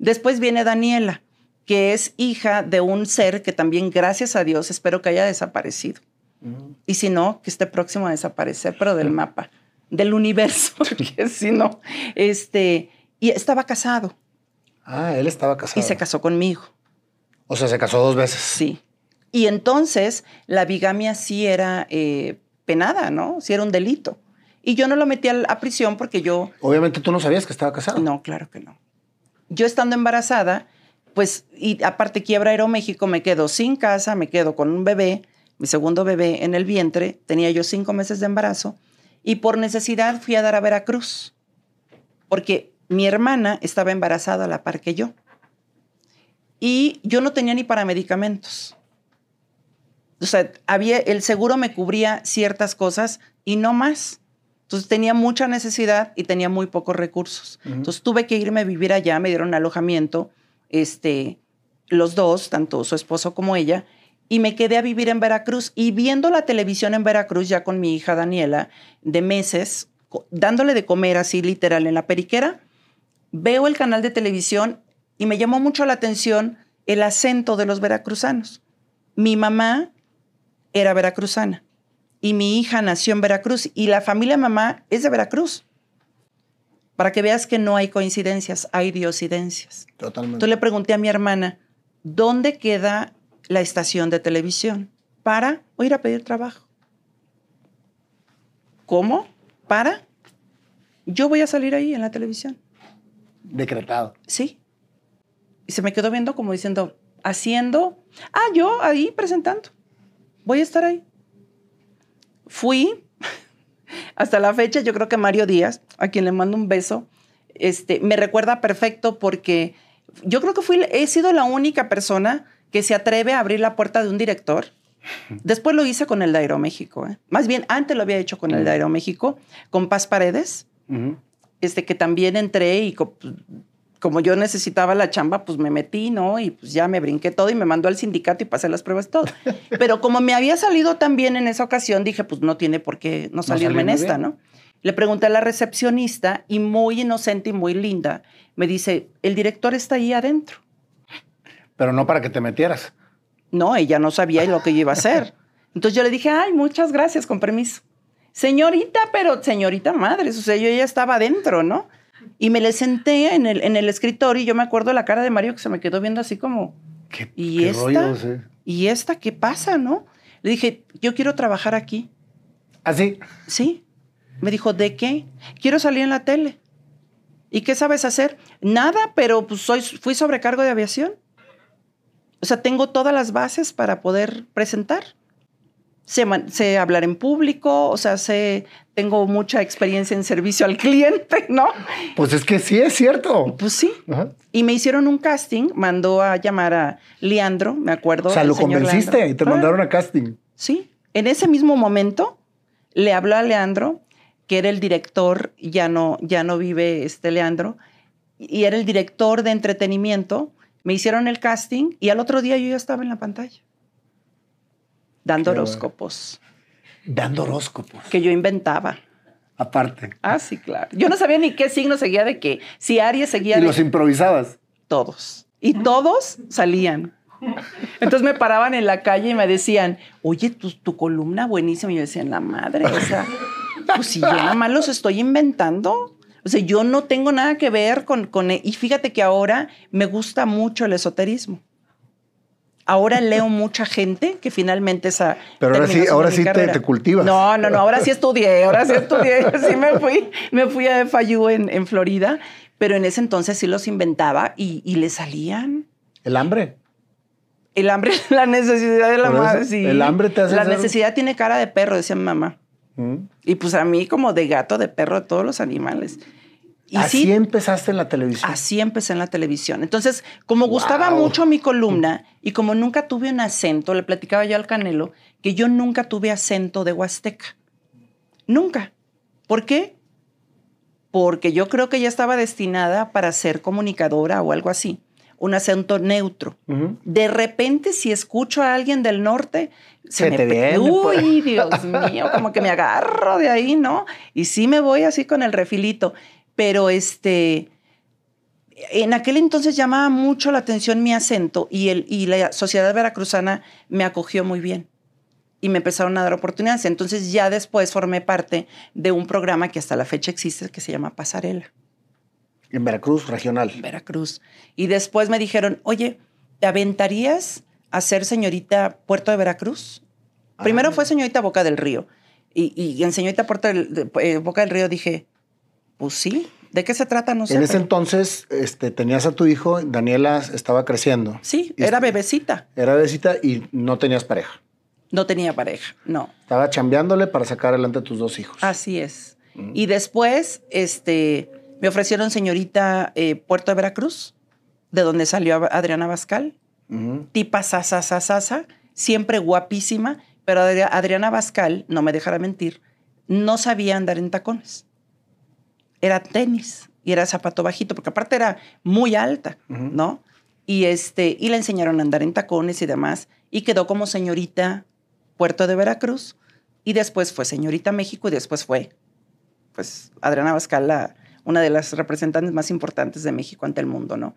Después viene Daniela, que es hija de un ser que también, gracias a Dios, espero que haya desaparecido. Y si no, que esté próximo a desaparecer, pero del mapa, del universo, porque si no, este, y estaba casado Ah, él estaba casado. y se casó conmigo. O sea, se casó dos veces. Sí. Y entonces la bigamia sí era eh, penada, ¿no? Sí era un delito. Y yo no lo metí a, prisión porque yo, Obviamente tú no sabías que estaba casado. no, claro que no. Yo estando embarazada, pues, y aparte quiebra Aeroméxico, me quedo sin casa, me quedo con un bebé, mi segundo bebé en el vientre, tenía yo cinco meses de embarazo, y por necesidad fui a dar a Veracruz, porque mi hermana estaba embarazada a la par que yo. Y yo no tenía ni para medicamentos. O sea, había, el seguro me cubría ciertas cosas y no más. Entonces tenía mucha necesidad y tenía muy pocos recursos. Entonces tuve que irme a vivir allá, me dieron alojamiento, este, los dos, tanto su esposo como ella, y me quedé a vivir en Veracruz. Y viendo la televisión en Veracruz, ya con mi hija Daniela, de meses, dándole de comer así literal en la periquera, veo el canal de televisión y me llamó mucho la atención el acento de los veracruzanos. Mi mamá era veracruzana y mi hija nació en Veracruz y la familia mamá es de Veracruz. Para que veas que no hay coincidencias, hay diosidencias. Totalmente. Entonces le pregunté a mi hermana, ¿dónde queda la estación de televisión? Para o ir a pedir trabajo. ¿Cómo? ¿Para? Yo voy a salir ahí en la televisión. Decretado. Sí. Y se me quedó viendo como diciendo, haciendo, ah, yo ahí presentando. Voy a estar ahí. Fui, hasta la fecha, yo creo que Mario Díaz, a quien le mando un beso, este, me recuerda perfecto porque yo creo que fui, he sido la única persona que se atreve a abrir la puerta de un director. Después lo hice con el de Aeroméxico. ¿eh? Más bien, antes lo había hecho con el de Aeroméxico, con Paz Paredes Ujú. Este, que también entré y co- como yo necesitaba la chamba, pues me metí, ¿no? Y pues ya me brinqué todo y me mandó al sindicato y pasé las pruebas todo. Pero como me había salido tan bien en esa ocasión, dije, pues no tiene por qué no salirme en salirme esta, bien. ¿no? Le pregunté a la recepcionista y muy inocente y muy linda, me dice, el director está ahí adentro. Pero no para que te metieras. No, ella no sabía lo que yo iba a hacer. Entonces yo le dije, ay, muchas gracias, con permiso. Señorita, pero señorita madre, o sea, yo ya estaba adentro, ¿no? Y me le senté en el, en el escritorio y yo me acuerdo la cara de Mario que se me quedó viendo así como, ¿Qué, ¿Y qué esta? ¿y esta qué pasa, no? Le dije, yo quiero trabajar aquí. Así. Sí. Me dijo, ¿de qué? Quiero salir en la tele. ¿Y qué sabes hacer? Nada, pero pues soy, fui sobrecargo de aviación. O sea, tengo todas las bases para poder presentar. Sé, sé, hablar en público, o sea, sé, tengo mucha experiencia en servicio al cliente, ¿no? Pues es que sí, es cierto. Pues sí. Ajá. Y me hicieron un casting, mandó a llamar a Leandro, me acuerdo. O sea, lo convenciste Leandro. y te mandaron a casting. Sí. En ese mismo momento le habló a Leandro, que era el director, ya no, ya no vive este Leandro, y era el director de entretenimiento. Me hicieron el casting y al otro día yo ya estaba en la pantalla dando horóscopos. Dando horóscopos. Que yo inventaba. Aparte. Ah, sí, claro. Yo no sabía ni qué signo seguía de qué. Si Aries seguía ¿Y de... los improvisabas? Todos. Y todos salían. Entonces me paraban en la calle y me decían, oye, tu, tu columna buenísima. Y yo decía, la madre, o sea, pues si yo nada más los estoy inventando. O sea, yo no tengo nada que ver con, con... Y fíjate que ahora me gusta mucho el esoterismo ahora leo mucha gente que finalmente esa. Pero ahora sí, ahora sí te, te, cultivas. No, no, no, ahora sí estudié, ahora sí estudié. Sí me fui, me fui a FIU en, en Florida, pero en ese entonces sí los inventaba y, y le salían. ¿El hambre? El hambre, la necesidad de la madre, sí. El hambre te hace. La necesidad tiene cara de perro, decía mi mamá. ¿Mm? Y pues a mí, como de gato, de perro, de todos los animales. Y así sí, empezaste en la televisión. Así empecé en la televisión. Entonces, como wow. gustaba mucho mi columna y como nunca tuve un acento, le platicaba yo al Canelo que yo nunca tuve acento de Huasteca. Nunca. ¿Por qué? Porque yo creo que ya estaba destinada para ser comunicadora o algo así. Un acento neutro. Uh -huh. De repente, si escucho a alguien del norte, se, se me te viene. Uy, Dios mío, como que me agarro de ahí, ¿no? Y sí me voy así con el refilito pero este, en aquel entonces llamaba mucho la atención mi acento y, el, y la sociedad veracruzana me acogió muy bien y me empezaron a dar oportunidades. Entonces ya después formé parte de un programa que hasta la fecha existe que se llama Pasarela. En Veracruz, regional. En Veracruz. Y después me dijeron, oye, ¿te aventarías a ser señorita Puerto de Veracruz? Ah, Primero fue señorita Boca del Río. Y, y en señorita Puerto del, eh, Boca del Río dije, pues sí. ¿De qué se trata? No sé. En ese pero... entonces este, tenías a tu hijo, Daniela estaba creciendo. Sí, era bebecita. Era bebecita y no tenías pareja. No tenía pareja, no. Estaba chambeándole para sacar adelante a tus dos hijos. Así es. Mm. Y después este, me ofrecieron señorita eh, Puerto de Veracruz, de donde salió Adriana Bascal. Mm. Tipa sasa, sasa, sasa, siempre guapísima, pero Adriana Bascal, no me dejará mentir, no sabía andar en tacones era tenis y era zapato bajito, porque aparte era muy alta, uh -huh. ¿no? Y, este, y le enseñaron a andar en tacones y demás, y quedó como señorita Puerto de Veracruz, y después fue señorita México, y después fue, pues, Adriana Bascal, la, una de las representantes más importantes de México ante el mundo, ¿no?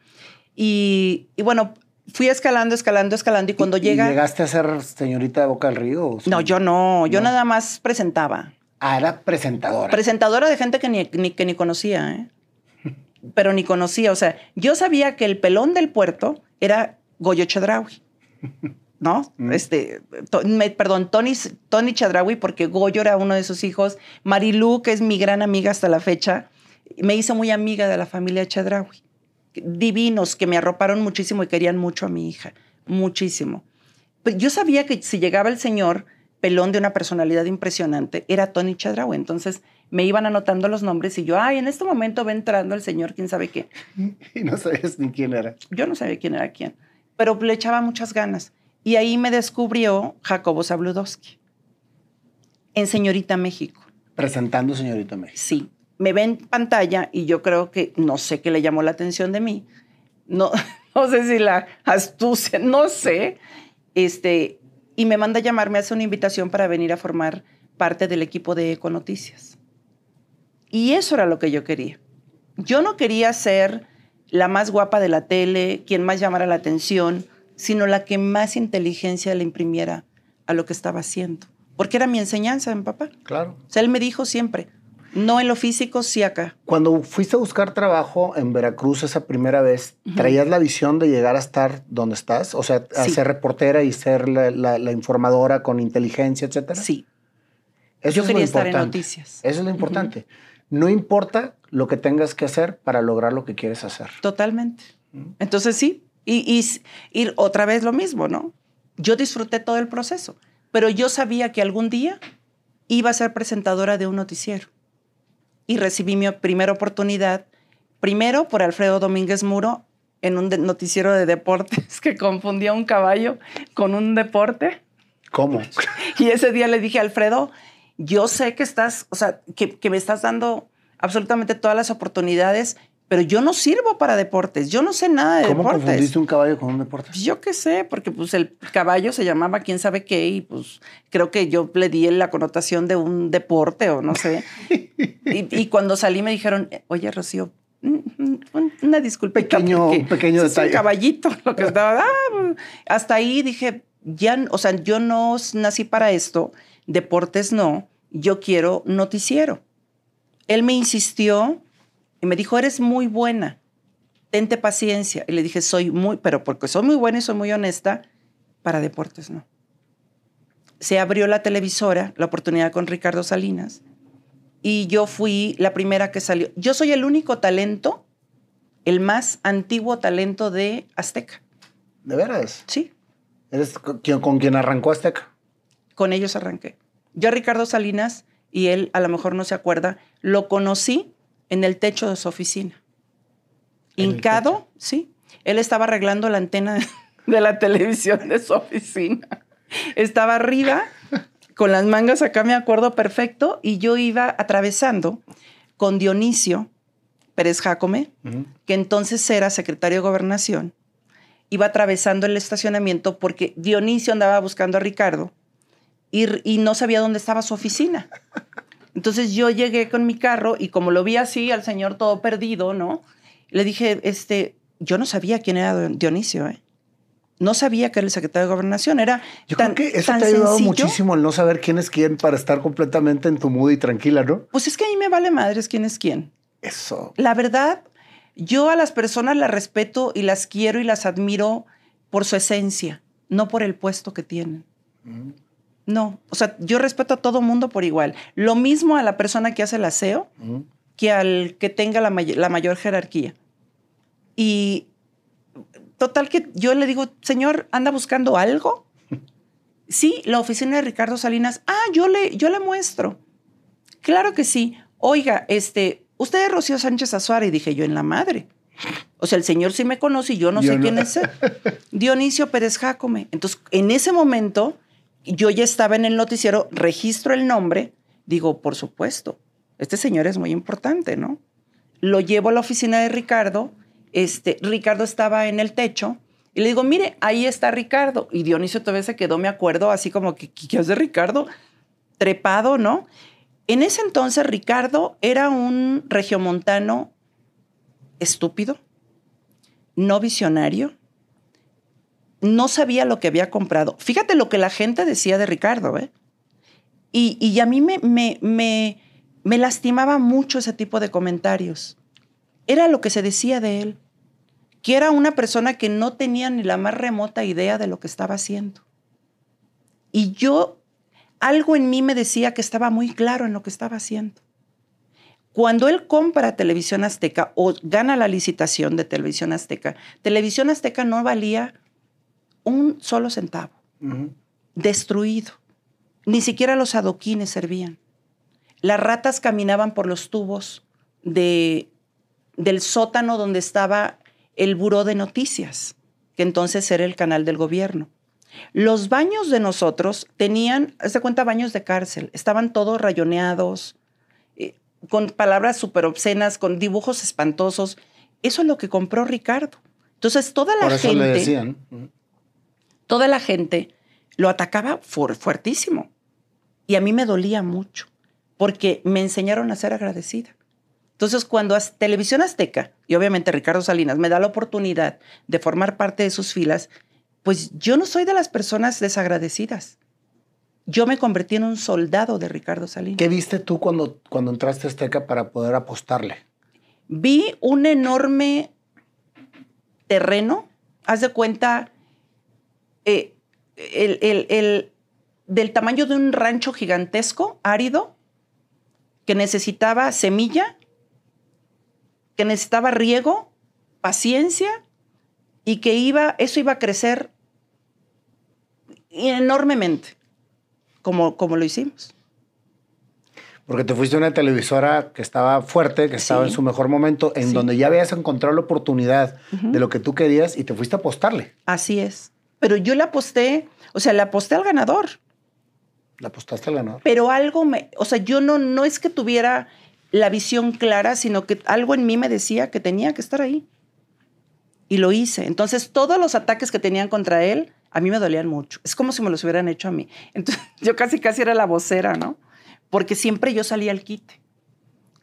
Y, y bueno, fui escalando, escalando, escalando, y cuando ¿Y, llega... ¿Llegaste a ser señorita de Boca del Río? O no, yo no, yo no. nada más presentaba. Ah, era presentadora. Presentadora de gente que ni, ni, que ni conocía, ¿eh? Pero ni conocía. O sea, yo sabía que el pelón del puerto era Goyo Chadraui. ¿No? Mm. Este, to, me, perdón, Tony, Tony porque Goyo era uno de sus hijos. Marilú, que es mi gran amiga hasta la fecha, me hizo muy amiga de la familia Chadraui. Divinos, que me arroparon muchísimo y querían mucho a mi hija. Muchísimo. Pues yo sabía que si llegaba el señor pelón de una personalidad impresionante, era Tony Chadraui. Entonces me iban anotando los nombres y yo, ay, en este momento va entrando el señor, quién sabe qué. Y no sabías ni quién era. Yo no sabía quién era quién, pero le echaba muchas ganas. Y ahí me descubrió Jacobo Zabludowski en Señorita México. Presentando Señorita México. Sí. Me ve en pantalla y yo creo que no sé qué le llamó la atención de mí. No, no sé si la astucia, no sé. Este, y me manda a llamar, me hace una invitación para venir a formar parte del equipo de Econoticias. Y eso era lo que yo quería. Yo no quería ser la más guapa de la tele, quien más llamara la atención, sino la que más inteligencia le imprimiera a lo que estaba haciendo. Porque era mi enseñanza, mi papá. Claro. O sea, él me dijo siempre, no en lo físico, sí acá. Cuando fuiste a buscar trabajo en Veracruz esa primera vez, uh -huh. ¿traías la visión de llegar a estar donde estás? O sea, a sí. ser reportera y ser la, la, la, informadora con inteligencia, etcétera. Sí. Eso Yo es quería lo estar importante. en noticias. Eso es lo importante. Uh -huh. No importa lo que tengas que hacer para lograr lo que quieres hacer. Totalmente. Uh -huh. Entonces sí, Y, y, otra vez lo mismo, ¿no? Yo disfruté todo el proceso, pero yo sabía que algún día iba a ser presentadora de un noticiero. Y recibí mi primera oportunidad, primero por Alfredo Domínguez Muro, en un noticiero de deportes que confundía un caballo con un deporte. ¿Cómo? Y ese día le dije, Alfredo, yo sé que estás, o sea, que, que me estás dando absolutamente todas las oportunidades, pero yo no sirvo para deportes, yo no sé nada de deportes. ¿Cómo confundiste un caballo con un deporte? Pues yo qué sé, porque pues el caballo se llamaba quién sabe qué y pues creo que yo le di la connotación de un deporte o no sé. y, cuando salí me dijeron, oye Rocío, una disculpa. Pequeño, pequeño detalle. Un caballito, lo que estaba. Ah, hasta ahí dije, ya, o sea, yo no nací para esto, deportes no, yo quiero noticiero. Él me insistió y me dijo, eres muy buena, tente paciencia. Y le dije, soy muy, pero porque soy muy buena y soy muy honesta, para deportes no. Se abrió la televisora, la oportunidad con Ricardo Salinas, y yo fui la primera que salió. Yo soy el único talento, el más antiguo talento de Azteca. ¿De veras? Sí. ¿Eres con quien arrancó Azteca? Con ellos arranqué. Yo a Ricardo Salinas, y él a lo mejor no se acuerda, lo conocí en el techo de su oficina. Hincado, sí. Él estaba arreglando la antena de la televisión de su oficina. Estaba arriba, con las mangas acá me acuerdo perfecto, y yo iba atravesando con Dionisio Pérez Jacome, que entonces era secretario de gobernación. Iba atravesando el estacionamiento porque Dionisio andaba buscando a Ricardo y, y no sabía dónde estaba su oficina. Entonces yo llegué con mi carro y como lo vi así, al señor todo perdido, ¿no? Le dije, este, yo no sabía quién era Dionisio, ¿eh? No sabía que era el secretario de gobernación. Era Yo creo que eso te ha ayudado muchísimo el no saber quién es quién para estar completamente en tu mood y tranquila, ¿no? Pues es que a mí me vale madres quién es quién. Eso. La verdad, yo a las personas las respeto y las quiero y las admiro por su esencia, no por el puesto que tienen. No, o sea, yo respeto a todo mundo por igual. Lo mismo a la persona que hace el aseo que al que tenga la, la, mayor jerarquía. Y total que yo le digo, señor, ¿anda buscando algo? sí, la oficina de Ricardo Salinas. Ah, yo le, yo le muestro. Claro que sí. Oiga, este, usted es Rocío Sánchez Azuara y dije yo en la madre. O sea, el señor sí me conoce y yo no sé quién es él. Dionisio Pérez Jácome. Entonces, en ese momento yo ya estaba en el noticiero, registro el nombre, digo, por supuesto, este señor es muy importante, ¿no? Lo llevo a la oficina de Ricardo, este, Ricardo estaba en el techo y le digo, mire, ahí está Ricardo. Y Dionisio todavía se quedó, me acuerdo, así como, ¿qué, qué hace Ricardo? Trepado, ¿no? En ese entonces Ricardo era un regiomontano estúpido, no visionario, no sabía lo que había comprado. Fíjate lo que la gente decía de Ricardo, ¿eh? Y, y a mí me, me, me, me lastimaba mucho ese tipo de comentarios. Era lo que se decía de él, que era una persona que no tenía ni la más remota idea de lo que estaba haciendo. Y yo, algo en mí me decía que estaba muy claro en lo que estaba haciendo. Cuando él compra Televisión Azteca o gana la licitación de Televisión Azteca, Televisión Azteca no valía un solo centavo, destruido. Ni siquiera los adoquines servían. Las ratas caminaban por los tubos de, del sótano donde estaba el buró de noticias, que entonces era el canal del gobierno. Los baños de nosotros tenían, de cuenta, baños de cárcel. Estaban todos rayoneados, eh, con palabras súper obscenas, con dibujos espantosos. Eso es lo que compró Ricardo. Entonces, toda la Por eso gente. Le decían toda la gente lo atacaba fuertísimo. Y a mí me dolía mucho, porque me enseñaron a ser agradecida. Entonces, cuando Televisión Azteca, y obviamente Ricardo Salinas, me da la oportunidad de formar parte de sus filas, pues yo no soy de las personas desagradecidas. Yo me convertí en un soldado de Ricardo Salinas. ¿Qué viste tú cuando, cuando entraste a Azteca para poder apostarle? Vi un enorme terreno, haz de cuenta, eh, el, del tamaño de un rancho gigantesco, árido, que necesitaba semilla, que necesitaba riego, paciencia y que iba, eso iba a crecer enormemente, como, como lo hicimos. Porque te fuiste a una televisora que estaba fuerte, que estaba en su mejor momento, en donde ya habías encontrado la oportunidad de lo que tú querías y te fuiste a apostarle. Así es. Pero yo le aposté, o sea, le aposté al ganador. Le apostaste al ganador. Pero algo me, o sea, yo no, no es que tuviera la visión clara, sino que algo en mí me decía que tenía que estar ahí. Y lo hice. Entonces, todos los ataques que tenían contra él, a mí me dolían mucho. Es como si me los hubieran hecho a mí. Entonces, yo casi, casi era la vocera, ¿no? porque siempre yo salía al quite.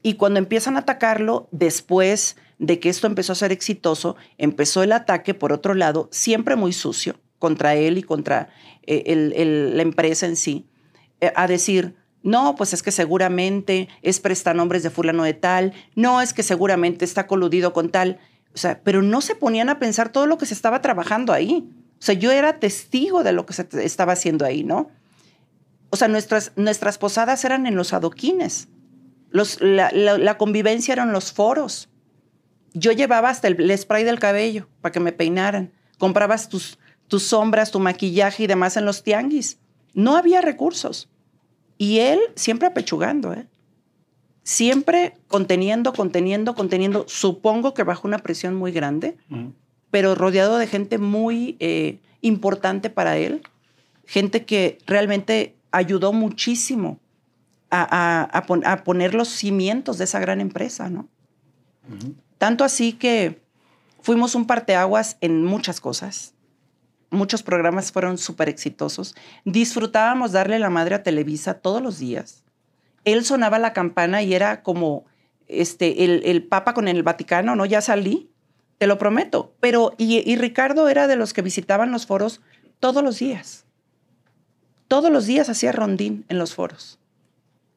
Y cuando empiezan a atacarlo, después de que esto empezó a ser exitoso, empezó el ataque por otro lado, siempre muy sucio, contra él y contra eh, la empresa en sí, eh, a decir, no, pues es que seguramente es prestanombres de fulano de tal, no es que seguramente está coludido con tal, o sea, pero no se ponían a pensar todo lo que se estaba trabajando ahí. O sea, yo era testigo de lo que se estaba haciendo ahí, ¿no? o sea, nuestras, nuestras posadas eran en los adoquines. Los, la, convivencia eran los foros. Yo llevaba hasta el, spray del cabello para que me peinaran. Comprabas tus, tus sombras, tu maquillaje y demás en los tianguis. No había recursos. Y él siempre apechugando, ¿eh? Siempre conteniendo, conteniendo, conteniendo. Supongo que bajo una presión muy grande, pero rodeado de gente muy eh, importante para él. Gente que realmente ayudó muchísimo a, poner los cimientos de esa gran empresa, ¿no? Tanto así que fuimos un parteaguas en muchas cosas. Muchos programas fueron súper exitosos. Disfrutábamos darle la madre a Televisa todos los días. Él sonaba la campana y era como este, el, Papa con el Vaticano, ¿no? Ya salí, te lo prometo. Pero, y Ricardo era de los que visitaban los foros todos los días. Todos los días hacía rondín en los foros.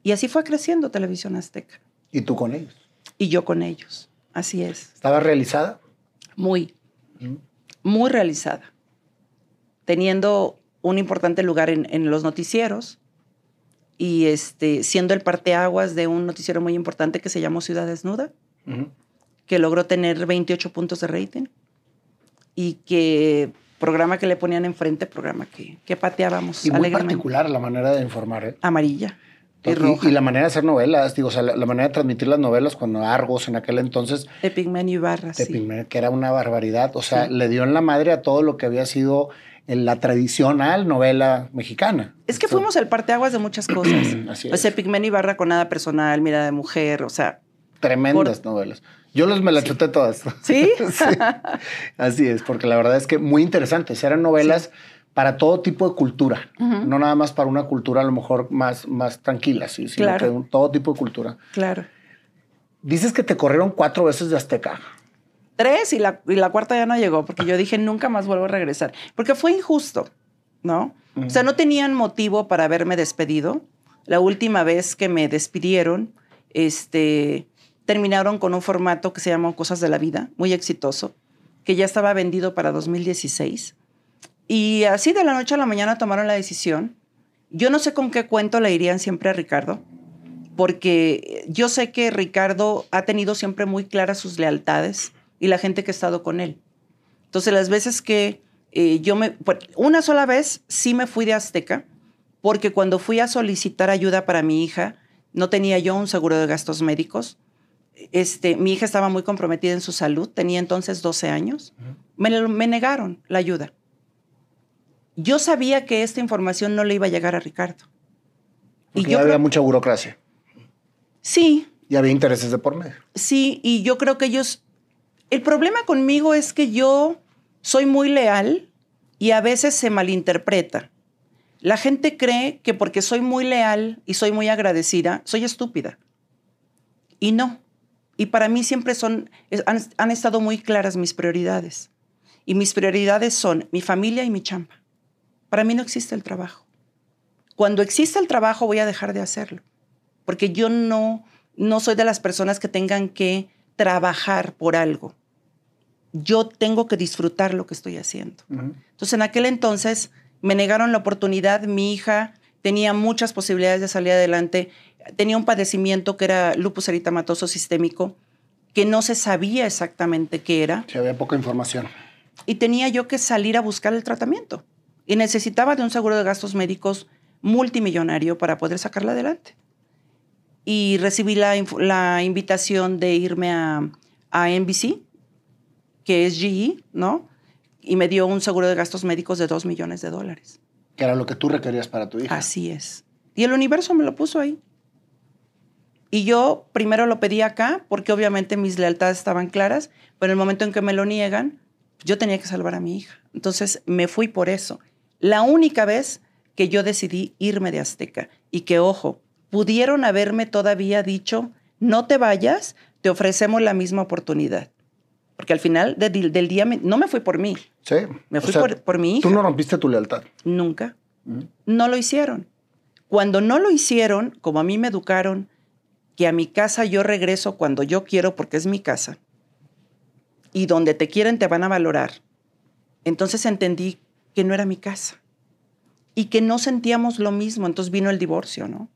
Y así fue creciendo Televisión Azteca. ¿Y tú con ellos? Y yo con ellos. Así es. ¿Estaba realizada? Muy. Muy realizada. Teniendo un importante lugar en, los noticieros y este, siendo el parteaguas de un noticiero muy importante que se llamó Ciudad Desnuda, que logró tener 28 puntos de rating y que programa que le ponían enfrente, programa que, que pateábamos. Y muy particular la manera de informar. ¿eh? Amarilla. Y, roja. y, la manera de hacer novelas, digo, o sea, la, manera de transmitir las novelas cuando Argos en aquel entonces. De Pigmen y Barra, sí. que era una barbaridad. O sea, le dio en la madre a todo lo que había sido en la tradicional novela mexicana. Es que fuimos el parteaguas de muchas cosas. Así es. O sea, Pigmen y Barra con nada personal, Mira de Mujer, o sea. Tremendas novelas. Yo los me las chuté todas. ¿Sí? Así es, porque la verdad es que muy interesantes. Eran novelas para todo tipo de cultura, no nada más para una cultura a lo mejor más, más tranquila, sino que todo tipo de cultura. Claro. Dices que te corrieron cuatro veces de Azteca. Tres y la, y la cuarta ya no llegó porque yo dije nunca más vuelvo a regresar. Porque fue injusto, ¿no? O sea, no tenían motivo para haberme despedido. La última vez que me despidieron, este, terminaron con un formato que se llamó Cosas de la Vida, muy exitoso, que ya estaba vendido para 2016. Y así de la noche a la mañana tomaron la decisión. Yo no sé con qué cuento le irían siempre a Ricardo, porque yo sé que Ricardo ha tenido siempre muy claras sus lealtades y la gente que ha estado con él. Entonces, las veces que eh, yo me... Una sola vez sí me fui de Azteca, porque cuando fui a solicitar ayuda para mi hija, no tenía yo un seguro de gastos médicos este, mi hija estaba muy comprometida en su salud, tenía entonces 12 años. me, negaron la ayuda. Yo sabía que esta información no le iba a llegar a Ricardo. y yo había mucha burocracia. Sí. Y había intereses de por medio. Sí, y yo creo que ellos... El problema conmigo es que yo soy muy leal y a veces se malinterpreta. La gente cree que porque soy muy leal y soy muy agradecida, soy estúpida. Y no. Y para mí siempre son, han, estado muy claras mis prioridades. Y mis prioridades son mi familia y mi chamba. Para mí no existe el trabajo. Cuando existe el trabajo voy a dejar de hacerlo. Porque yo no, no soy de las personas que tengan que trabajar por algo. Yo tengo que disfrutar lo que estoy haciendo. Entonces, en aquel entonces me negaron la oportunidad. Mi hija tenía muchas posibilidades de salir adelante tenía un padecimiento que era lupus eritematoso sistémico, que no se sabía exactamente qué era. Sí, había poca información. y tenía yo que salir a buscar el tratamiento. Y necesitaba de un seguro de gastos médicos multimillonario para poder sacarla adelante. Y recibí la, la invitación de irme a, a NBC, que es GE, ¿no? Y me dio un seguro de gastos médicos de 2 millones de dólares. Que era lo que tú requerías para tu hija. Así es. Y el universo me lo puso ahí. Y yo primero lo pedí acá porque obviamente mis lealtades estaban claras, pero en el momento en que me lo niegan, yo tenía que salvar a mi hija. Entonces me fui por eso. La única vez que yo decidí irme de Azteca y que, ojo, pudieron haberme todavía dicho, no te vayas, te ofrecemos la misma oportunidad. Porque al final del día no me fui por mí. Sí. Me fui por, mi hija. Tú no rompiste tu lealtad. Nunca. No lo hicieron. Cuando no lo hicieron, como a mí me educaron, que a mi casa yo regreso cuando yo quiero porque es mi casa. Y donde te quieren te van a valorar. Entonces entendí que no era mi casa. Y que no sentíamos lo mismo. Entonces vino el divorcio, ¿no?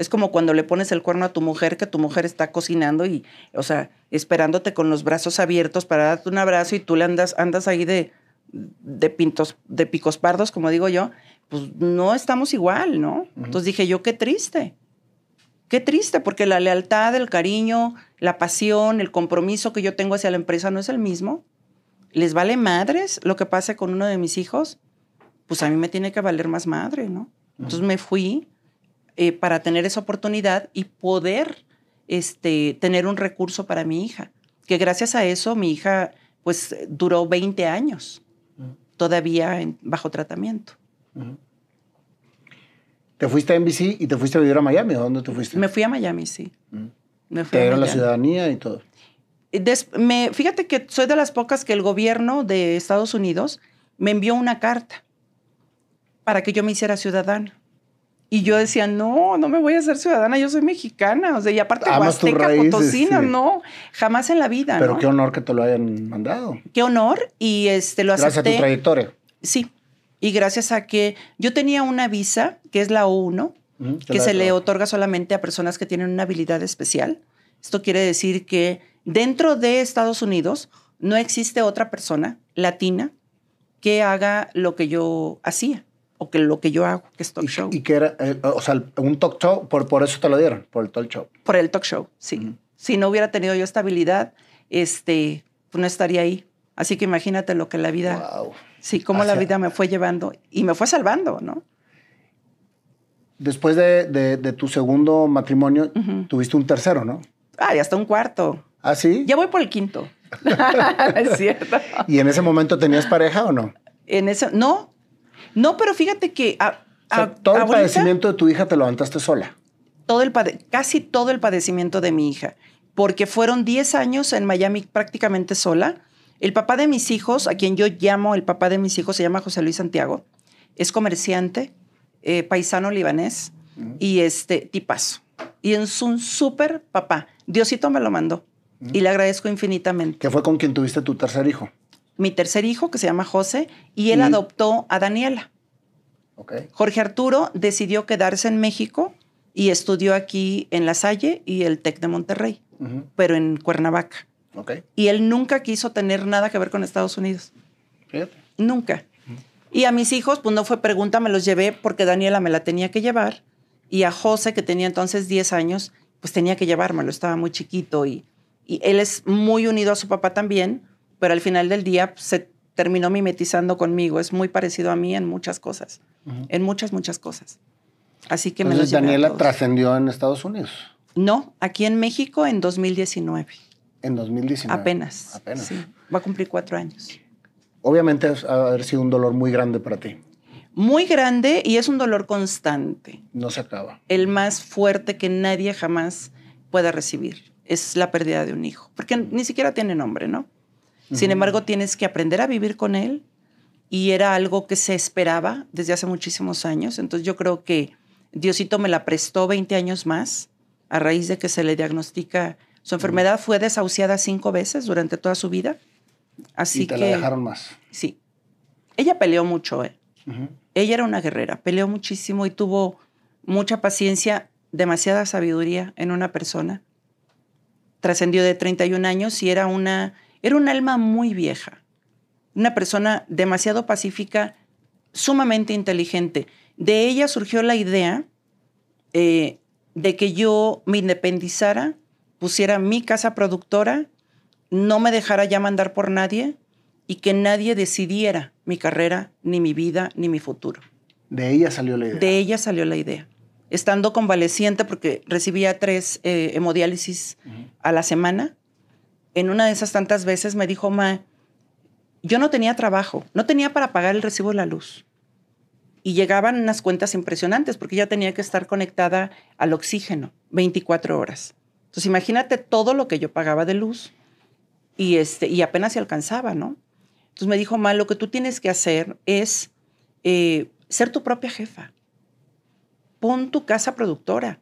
Es como cuando le pones el cuerno a tu mujer, que tu mujer está cocinando y, o sea, esperándote con los brazos abiertos para darte un abrazo y tú le andas, andas ahí de, de pintos, de picos pardos, como digo yo, pues no estamos igual, ¿no? Entonces dije yo, qué triste. Qué triste, porque la lealtad, el cariño, la pasión, el compromiso que yo tengo hacia la empresa no es el mismo. ¿Les vale madres lo que pase con uno de mis hijos? Pues a mí me tiene que valer más madre, ¿no? Entonces me fui eh, para tener esa oportunidad y poder este, tener un recurso para mi hija. Que gracias a eso mi hija pues duró 20 años todavía bajo tratamiento. ¿Te fuiste a NBC y te fuiste a vivir a Miami? ¿A dónde te fuiste? Me fui a Miami, sí. Me fui ¿Te dieron la ciudadanía y todo? me, fíjate que soy de las pocas que el gobierno de Estados Unidos me envió una carta para que yo me hiciera ciudadana. Y yo decía, no, no me voy a hacer ciudadana, yo soy mexicana. O sea, y aparte Huasteca, Potosina, no, jamás en la vida. Pero qué honor que te lo hayan mandado. Qué honor y este lo acepté. Gracias a tu trayectoria. Sí, y gracias a que yo tenía una visa, que es la O1, que se le otorga solamente a personas que tienen una habilidad especial. Esto quiere decir que dentro de Estados Unidos no existe otra persona latina que haga lo que yo hacía o que lo que yo hago, que es talk show. ¿Y que era, eh, o sea, un talk show, por, por eso te lo dieron, por el talk show? Por el talk show, sí. Si no hubiera tenido yo estabilidad, este, pues no estaría ahí. Así que imagínate lo que la vida, wow. sí, cómo la vida me fue llevando y me fue salvando, ¿no? Después de, de, tu segundo matrimonio, tuviste un tercero, ¿no? Ah, y hasta un cuarto. ¿Ah, sí? Ya voy por el quinto. es cierto. ¿Y en ese momento tenías pareja o no? En ese, no, no, pero fíjate que... todo el padecimiento de tu hija te lo levantaste sola. Todo el casi todo el padecimiento de mi hija, porque fueron 10 años en Miami prácticamente sola. El papá de mis hijos, a quien yo llamo el papá de mis hijos, se llama José Luis Santiago. Es comerciante, eh, paisano libanés y este tipazo. Y es un súper papá. Diosito me lo mandó y le agradezco infinitamente. ¿Qué fue con quien tuviste tu tercer hijo? Mi tercer hijo, que se llama José, y él adoptó a Daniela. Jorge Arturo decidió quedarse en México y estudió aquí en La Salle y el TEC de Monterrey, pero en Cuernavaca. Y él nunca quiso tener nada que ver con Estados Unidos. Nunca. Y a mis hijos, pues no fue pregunta, me los llevé porque Daniela me la tenía que llevar. Y a José, que tenía entonces 10 años, pues tenía que llevármelo, estaba muy chiquito y, y él es muy unido a su papá también pero al final del día pues, se terminó mimetizando conmigo. Es muy parecido a mí en muchas cosas, en muchas, muchas cosas. Así que Entonces, me Daniela trascendió en Estados Unidos. No, aquí en México en 2019. En 2019. Apenas. Apenas. Sí, va a cumplir cuatro años. Obviamente ha haber sido un dolor muy grande para ti. Muy grande y es un dolor constante. No se acaba. El más fuerte que nadie jamás pueda recibir es la pérdida de un hijo, porque ni siquiera tiene nombre, ¿no? Sin embargo, tienes que aprender a vivir con él y era algo que se esperaba desde hace muchísimos años. Entonces yo creo que Diosito me la prestó 20 años más a raíz de que se le diagnostica. Su enfermedad fue desahuciada cinco veces durante toda su vida. Así y te que, la dejaron más. Sí. Ella peleó mucho. ¿eh? Ella era una guerrera, peleó muchísimo y tuvo mucha paciencia, demasiada sabiduría en una persona. Trascendió de 31 años y era una era un alma muy vieja, una persona demasiado pacífica, sumamente inteligente. De ella surgió la idea eh, de que yo me independizara, pusiera mi casa productora, no me dejara ya mandar por nadie y que nadie decidiera mi carrera, ni mi vida, ni mi futuro. De ella salió la idea. De ella salió la idea. Estando convaleciente, porque recibía tres eh, hemodiálisis a la semana, en una de esas tantas veces me dijo, Ma, yo no tenía trabajo, no tenía para pagar el recibo de la luz. Y llegaban unas cuentas impresionantes porque ya tenía que estar conectada al oxígeno 24 horas. Entonces imagínate todo lo que yo pagaba de luz y, este, y apenas se alcanzaba, ¿no? Entonces me dijo, Ma, lo que tú tienes que hacer es eh, ser tu propia jefa. Pon tu casa productora.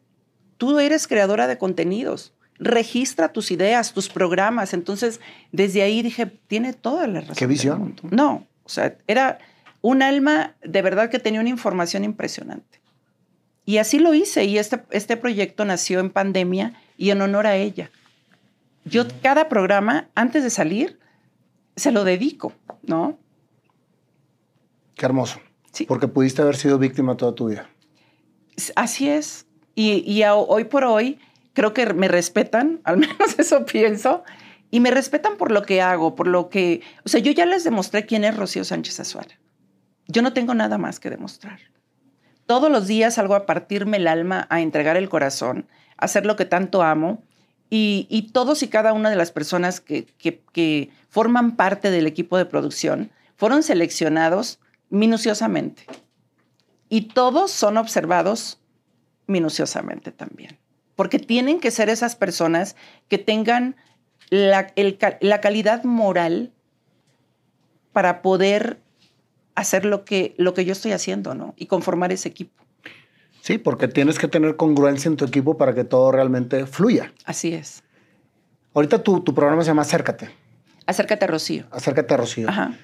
Tú eres creadora de contenidos registra tus ideas, tus programas. Entonces, desde ahí dije, tiene toda la razón. ¿Qué visión? No, o sea, era un alma de verdad que tenía una información impresionante. Y así lo hice y este, este proyecto nació en pandemia y en honor a ella. Yo cada programa, antes de salir, se lo dedico, ¿no? Qué hermoso. Sí. Porque pudiste haber sido víctima toda tu vida. Así es. Y, y hoy por hoy creo que me respetan, al menos eso pienso, y me respetan por lo que hago, por lo que, o sea, yo ya les demostré quién es Rocío Sánchez Azuara. Yo no tengo nada más que demostrar. Todos los días salgo a partirme el alma, a entregar el corazón, a hacer lo que tanto amo, y, todos y cada una de las personas que, que forman parte del equipo de producción fueron seleccionados minuciosamente. Y todos son observados minuciosamente también porque tienen que ser esas personas que tengan la, calidad moral para poder hacer lo que, lo que yo estoy haciendo, ¿no? Y conformar ese equipo. Sí, porque tienes que tener congruencia en tu equipo para que todo realmente fluya. Así es. Ahorita tu, tu programa se llama Acércate. Acércate a Rocío. Acércate a Rocío. Ajá.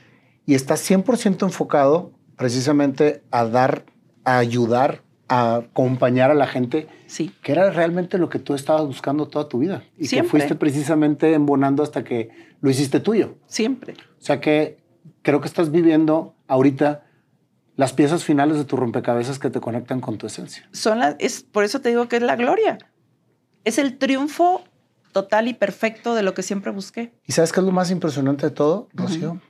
Y está 100% enfocado precisamente a dar, a ayudar a acompañar a la gente, sí. que era realmente lo que tú estabas buscando toda tu vida y que fuiste precisamente embonando hasta que lo hiciste tuyo. Siempre. O sea que creo que estás viviendo ahorita las piezas finales de tu rompecabezas que te conectan con tu esencia. Son es, por eso te digo que es la gloria. Es el triunfo total y perfecto de lo que siempre busqué. ¿Y sabes qué es lo más impresionante de todo, Rocío?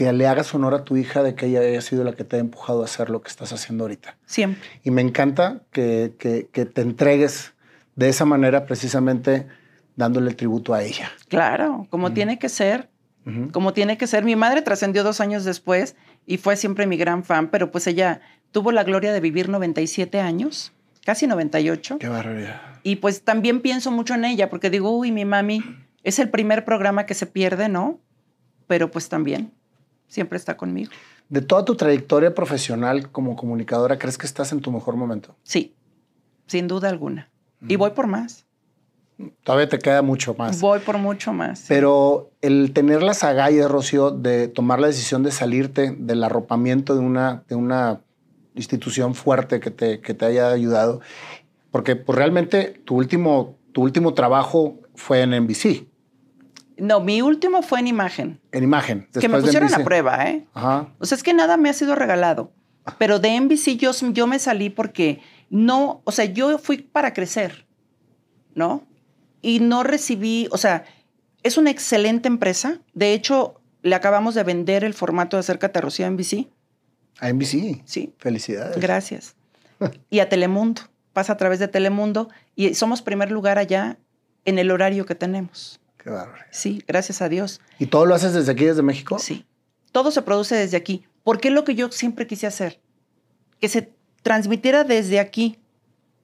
Que le hagas honor a tu hija de que ella haya sido la que te ha empujado a hacer lo que estás haciendo ahorita. Siempre. Y me encanta que, que, te entregues de esa manera precisamente dándole tributo a ella. Claro, como tiene que ser, como tiene que ser. Mi madre trascendió dos años después y fue siempre mi gran fan, pero pues ella tuvo la gloria de vivir 97 años, casi 98. Qué barbaridad. Y pues también pienso mucho en ella porque digo, uy, mi mami es el primer programa que se pierde, ¿no? Pero pues también siempre está conmigo. De toda tu trayectoria profesional como comunicadora, ¿crees que estás en tu mejor momento? Sí, sin duda alguna. Y voy por más. Todavía te queda mucho más. Voy por mucho más. Pero el tener las agallas, Rocío, de tomar la decisión de salirte del arropamiento de una, de una institución fuerte que te, que te haya ayudado, porque pues, realmente tu último, tu último trabajo fue en NBC. No, mi último fue en imagen. En imagen. Que me pusieron a prueba, ¿eh? Ajá. O sea, es que nada me ha sido regalado. Pero de NBC yo, yo me salí porque no, o sea, yo fui para crecer, ¿no? Y no recibí, o sea, es una excelente empresa. De hecho, le acabamos de vender el formato de Acércate a Rocío a NBC. A NBC. Sí. Felicidades. Gracias. y a Telemundo. Pasa a través de Telemundo y somos primer lugar allá en el horario que tenemos. Qué bárbaro. Sí, gracias a Dios. ¿Y todo lo haces desde aquí, desde México? Sí. Todo se produce desde aquí. Porque es lo que yo siempre quise hacer. Que se transmitiera desde aquí.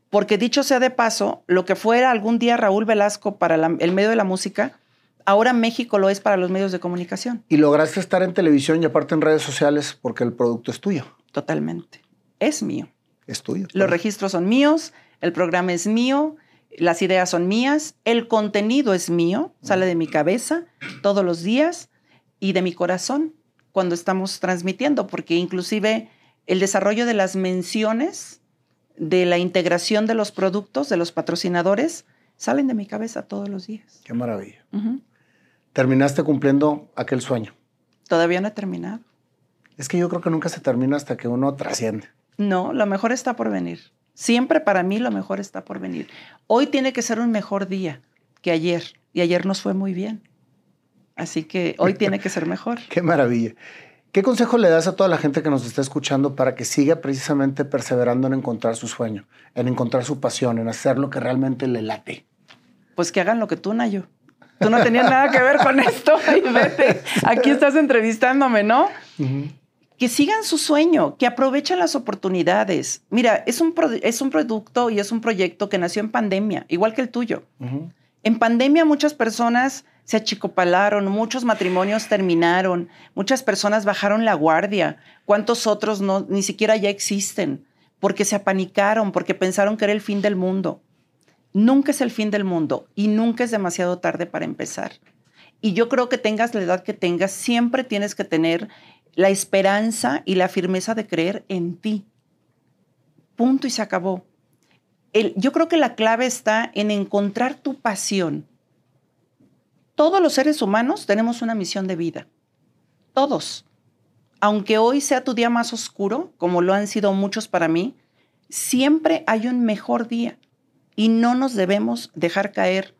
Porque dicho sea de paso, lo que fuera algún día Raúl Velasco para el medio de la música, ahora México lo es para los medios de comunicación. Y lograste estar en televisión y aparte en redes sociales porque el producto es tuyo. Totalmente. Es mío. Es tuyo. Los registros son míos, el programa es mío, las ideas son mías, el contenido es mío, sale de mi cabeza todos los días y de mi corazón cuando estamos transmitiendo, porque inclusive el desarrollo de las menciones, de la integración de los productos, de los patrocinadores, salen de mi cabeza todos los días. Qué maravilla. terminaste cumpliendo aquel sueño. Todavía no he terminado. Es que yo creo que nunca se termina hasta que uno trasciende. No, lo mejor está por venir. Siempre para mí lo mejor está por venir. Hoy tiene que ser un mejor día que ayer. Y ayer nos fue muy bien. Así que hoy tiene que ser mejor. Qué maravilla. ¿Qué consejo le das a toda la gente que nos está escuchando para que siga precisamente perseverando en encontrar su sueño, en encontrar su pasión, en hacer lo que realmente le late? Pues que hagan lo que tú, Nayo. Tú no tenías nada que ver con esto. Ay, vete. Aquí estás entrevistándome, ¿no? Que sigan su sueño, que aprovechen las oportunidades. Mira, es un, es un producto y es un proyecto que nació en pandemia, igual que el tuyo. En pandemia muchas personas se achicopalaron, muchos matrimonios terminaron, muchas personas bajaron la guardia, cuántos otros no, ni siquiera ya existen, porque se apanicaron, porque pensaron que era el fin del mundo. Nunca es el fin del mundo y nunca es demasiado tarde para empezar. Y yo creo que tengas la edad que tengas, siempre tienes que tener la esperanza y la firmeza de creer en ti. Punto y se acabó. yo creo que la clave está en encontrar tu pasión todos los seres humanos tenemos una misión de vida. Todos. Aunque hoy sea tu día más oscuro, como lo han sido muchos para mí, siempre hay un mejor día y no nos debemos dejar caer.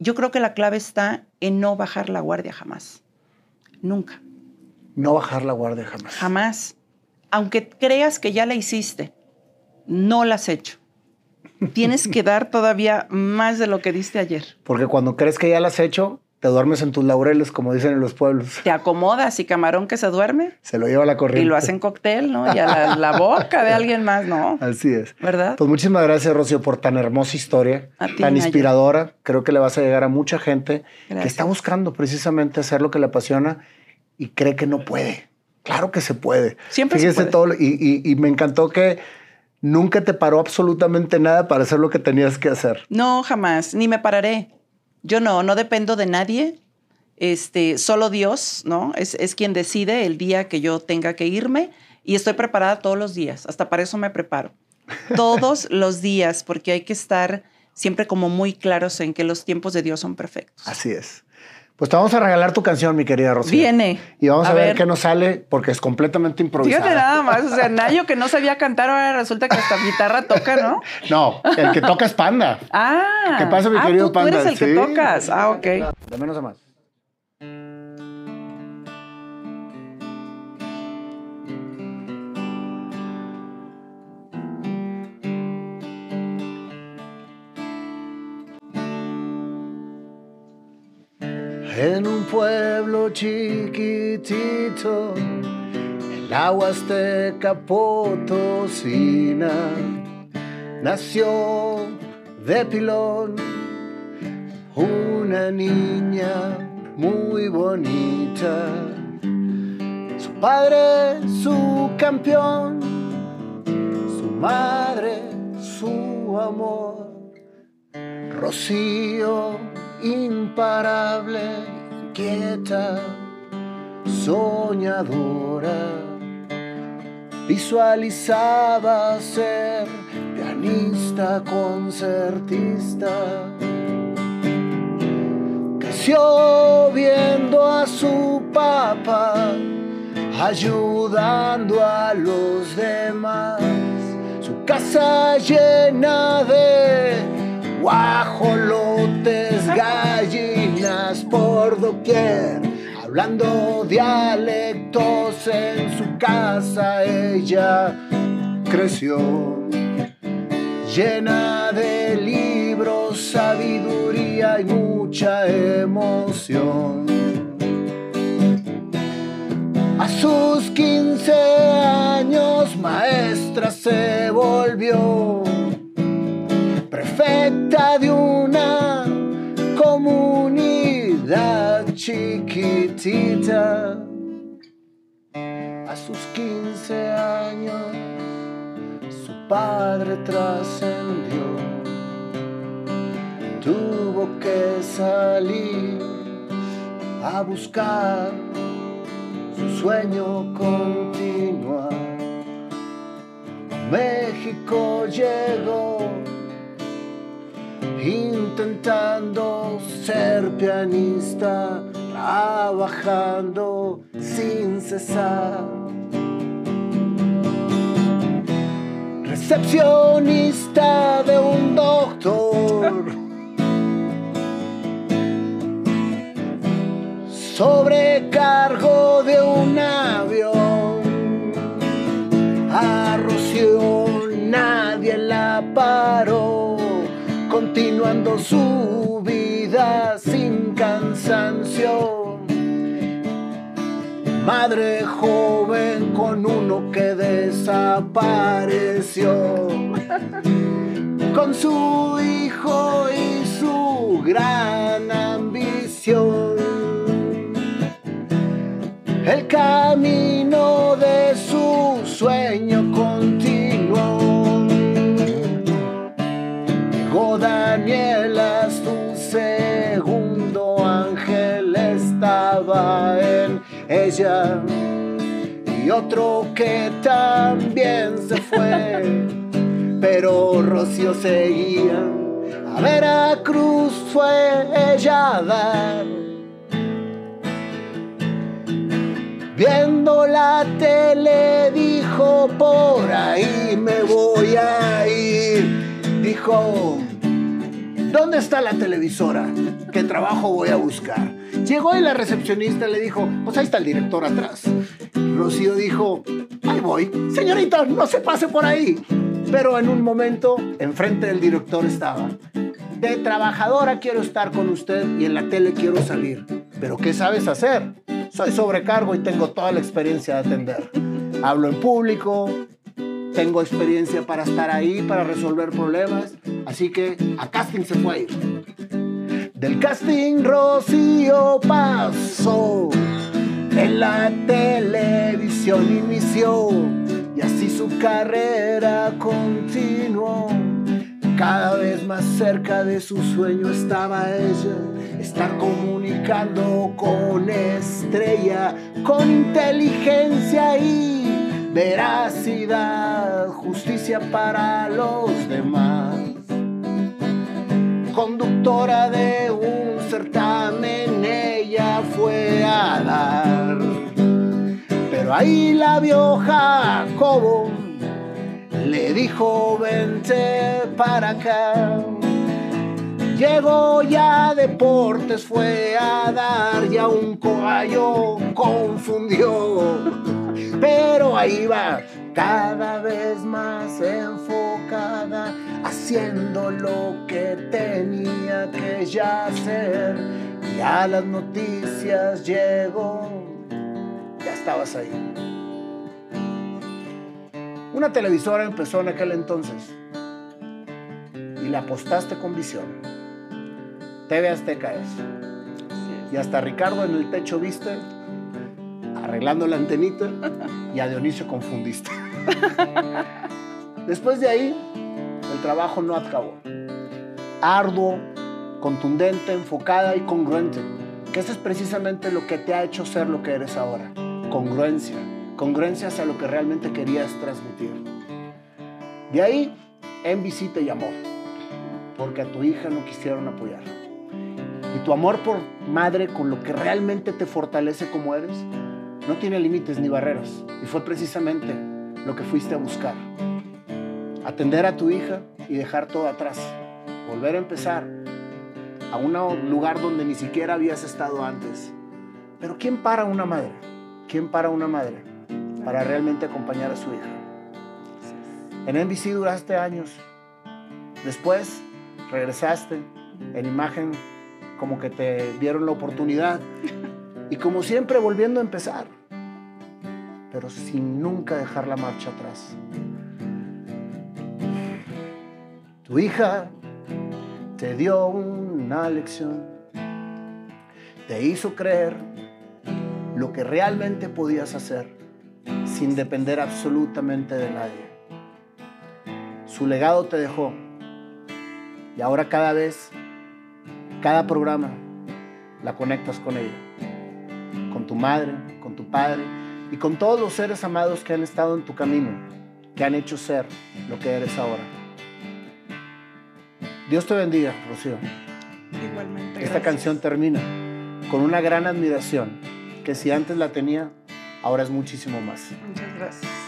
Yo creo que la clave está en no bajar la guardia jamás. Nunca. No bajar la guardia jamás. Jamás. Aunque creas que ya la hiciste, no la has hecho. Tienes que dar todavía más de lo que diste ayer. Porque cuando crees que ya la has hecho, te duermes en tus laureles, como dicen en los pueblos. Te acomodas y camarón que se duerme. Se lo lleva a la corriente. Y lo hacen cóctel, ¿no? Y a la, boca de alguien más, ¿no? Así es. ¿Verdad? Pues muchísimas gracias, Rocío, por tan hermosa historia, tan inspiradora. Creo que le vas a llegar a mucha gente que está buscando precisamente hacer lo que le apasiona y cree que no puede. Claro que se puede. Siempre se puede. todo. Y, y me encantó que nunca te paró absolutamente nada para hacer lo que tenías que hacer. No, jamás. Ni me pararé. Yo no, no dependo de nadie. Este, solo Dios, ¿no? Es, es quien decide el día que yo tenga que irme y estoy preparada todos los días. Hasta para eso me preparo. Todos los días, porque hay que estar siempre como muy claros en que los tiempos de Dios son perfectos. Así es. Pues te vamos a regalar tu canción, mi querida Rocío. Viene. Y vamos a, ver. qué nos sale, porque es completamente improvisada. Fíjate nada más. O sea, Nayo que no sabía cantar, ahora resulta que hasta guitarra toca, ¿no? No, el que toca es Panda. Ah. ¿Qué pasa, mi ah, querido Panda? Tú eres el que tocas. Ah, ok. De menos a más. En un pueblo chiquitito, el agua azteca potosina, nació de pilón una niña muy bonita. Su padre, su campeón, su madre, su amor. Rocío imparable quieta, soñadora, visualizaba ser pianista, concertista. Creció viendo a su papá, ayudando a los demás. Su casa llena de guajolotes, gallinas por doquier, hablando dialectos en su casa ella creció, llena de libros, sabiduría y mucha emoción. A sus 15 años maestra se volvió prefecta de una chiquitita. A sus 15 años su padre trascendió. Tuvo que salir a buscar su sueño continuar. México llegó intentando ser pianista, trabajando sin cesar. Recepcionista de un doctor. Sobrecargo de un avión. A nadie la paró, continuando su vida sin cansancio. Madre joven con uno que desapareció, con su hijo y su gran ambición. El camino de su sueño continuó. Daniela, su segundo ángel estaba en ella. Y otro que también se fue, pero Rocío seguía. A Veracruz fue ella dar Viendo la tele dijo, por ahí me voy a ir. Dijo, ¿dónde está la televisora? ¿Qué trabajo voy a buscar? Llegó y la recepcionista le dijo, pues ahí está el director atrás. Rocío dijo, ahí voy. Señorita, no se pase por ahí. Pero en un momento, enfrente del director estaba. De trabajadora quiero estar con usted y en la tele quiero salir. ¿Pero qué sabes hacer? Soy sobrecargo y tengo toda la experiencia de atender. Hablo en público, tengo experiencia para estar ahí, para resolver problemas. Así que a casting se fue a ir. Del casting Rocío pasó, en la televisión inició y así su carrera continuó. Cada vez más cerca de su sueño estaba ella, estar comunicando con estrella, con inteligencia y veracidad, justicia para los demás. Conductora de un certamen, ella fue a dar, pero ahí la vio Jacobo le dijo vente para acá. Llegó ya deportes, fue a dar y a un caballo confundió. Pero ahí va, cada vez más enfocada, haciendo lo que tenía que ya hacer. Y a las noticias llegó, ya estabas ahí. Una televisora empezó en aquel entonces y le apostaste con visión. TV Azteca es. Y hasta Ricardo en el techo viste, arreglando la antenita, y a Dionisio confundiste. Después de ahí, el trabajo no acabó. Arduo, contundente, enfocada y congruente. Que eso es precisamente lo que te ha hecho ser lo que eres ahora. Congruencia congruencia hacia lo que realmente querías transmitir. De ahí, NBC te llamó, porque a tu hija no quisieron apoyar. Y tu amor por madre, con lo que realmente te fortalece como eres, no tiene límites ni barreras. Y fue precisamente lo que fuiste a buscar. Atender a tu hija y dejar todo atrás. Volver a empezar a un lugar donde ni siquiera habías estado antes. Pero ¿quién para una madre? ¿Quién para una madre? para realmente acompañar a su hija. En NBC duraste años. Después regresaste en imagen como que te dieron la oportunidad y como siempre volviendo a empezar, pero sin nunca dejar la marcha atrás. Tu hija te dio una lección, te hizo creer lo que realmente podías hacer sin depender absolutamente de nadie. Su legado te dejó y ahora cada vez, cada programa, la conectas con ella, con tu madre, con tu padre y con todos los seres amados que han estado en tu camino, que han hecho ser lo que eres ahora. Dios te bendiga, Rocío. Igualmente. Esta gracias. canción termina con una gran admiración, que si antes la tenía, ahora es muchísimo más. Muchas gracias.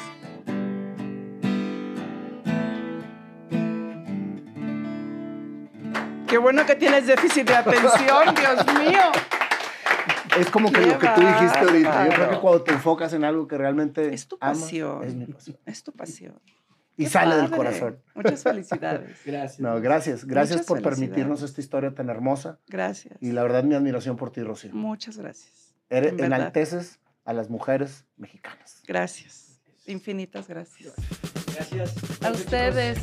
Qué bueno que tienes déficit de atención, Dios mío. Es como que lo que tú dijiste ahorita. Yo creo que cuando te enfocas en algo que realmente Es tu amas, pasión. es mi pasión. Es tu pasión. Y Qué sale del corazón. Muchas felicidades. Gracias. No, gracias. Gracias Muchas por permitirnos esta historia tan hermosa. Gracias. Y la verdad, mi admiración por ti, Rocío. Muchas gracias. Eres, en enalteces a las mujeres mexicanas. Gracias. Infinitas gracias. Gracias. A ustedes.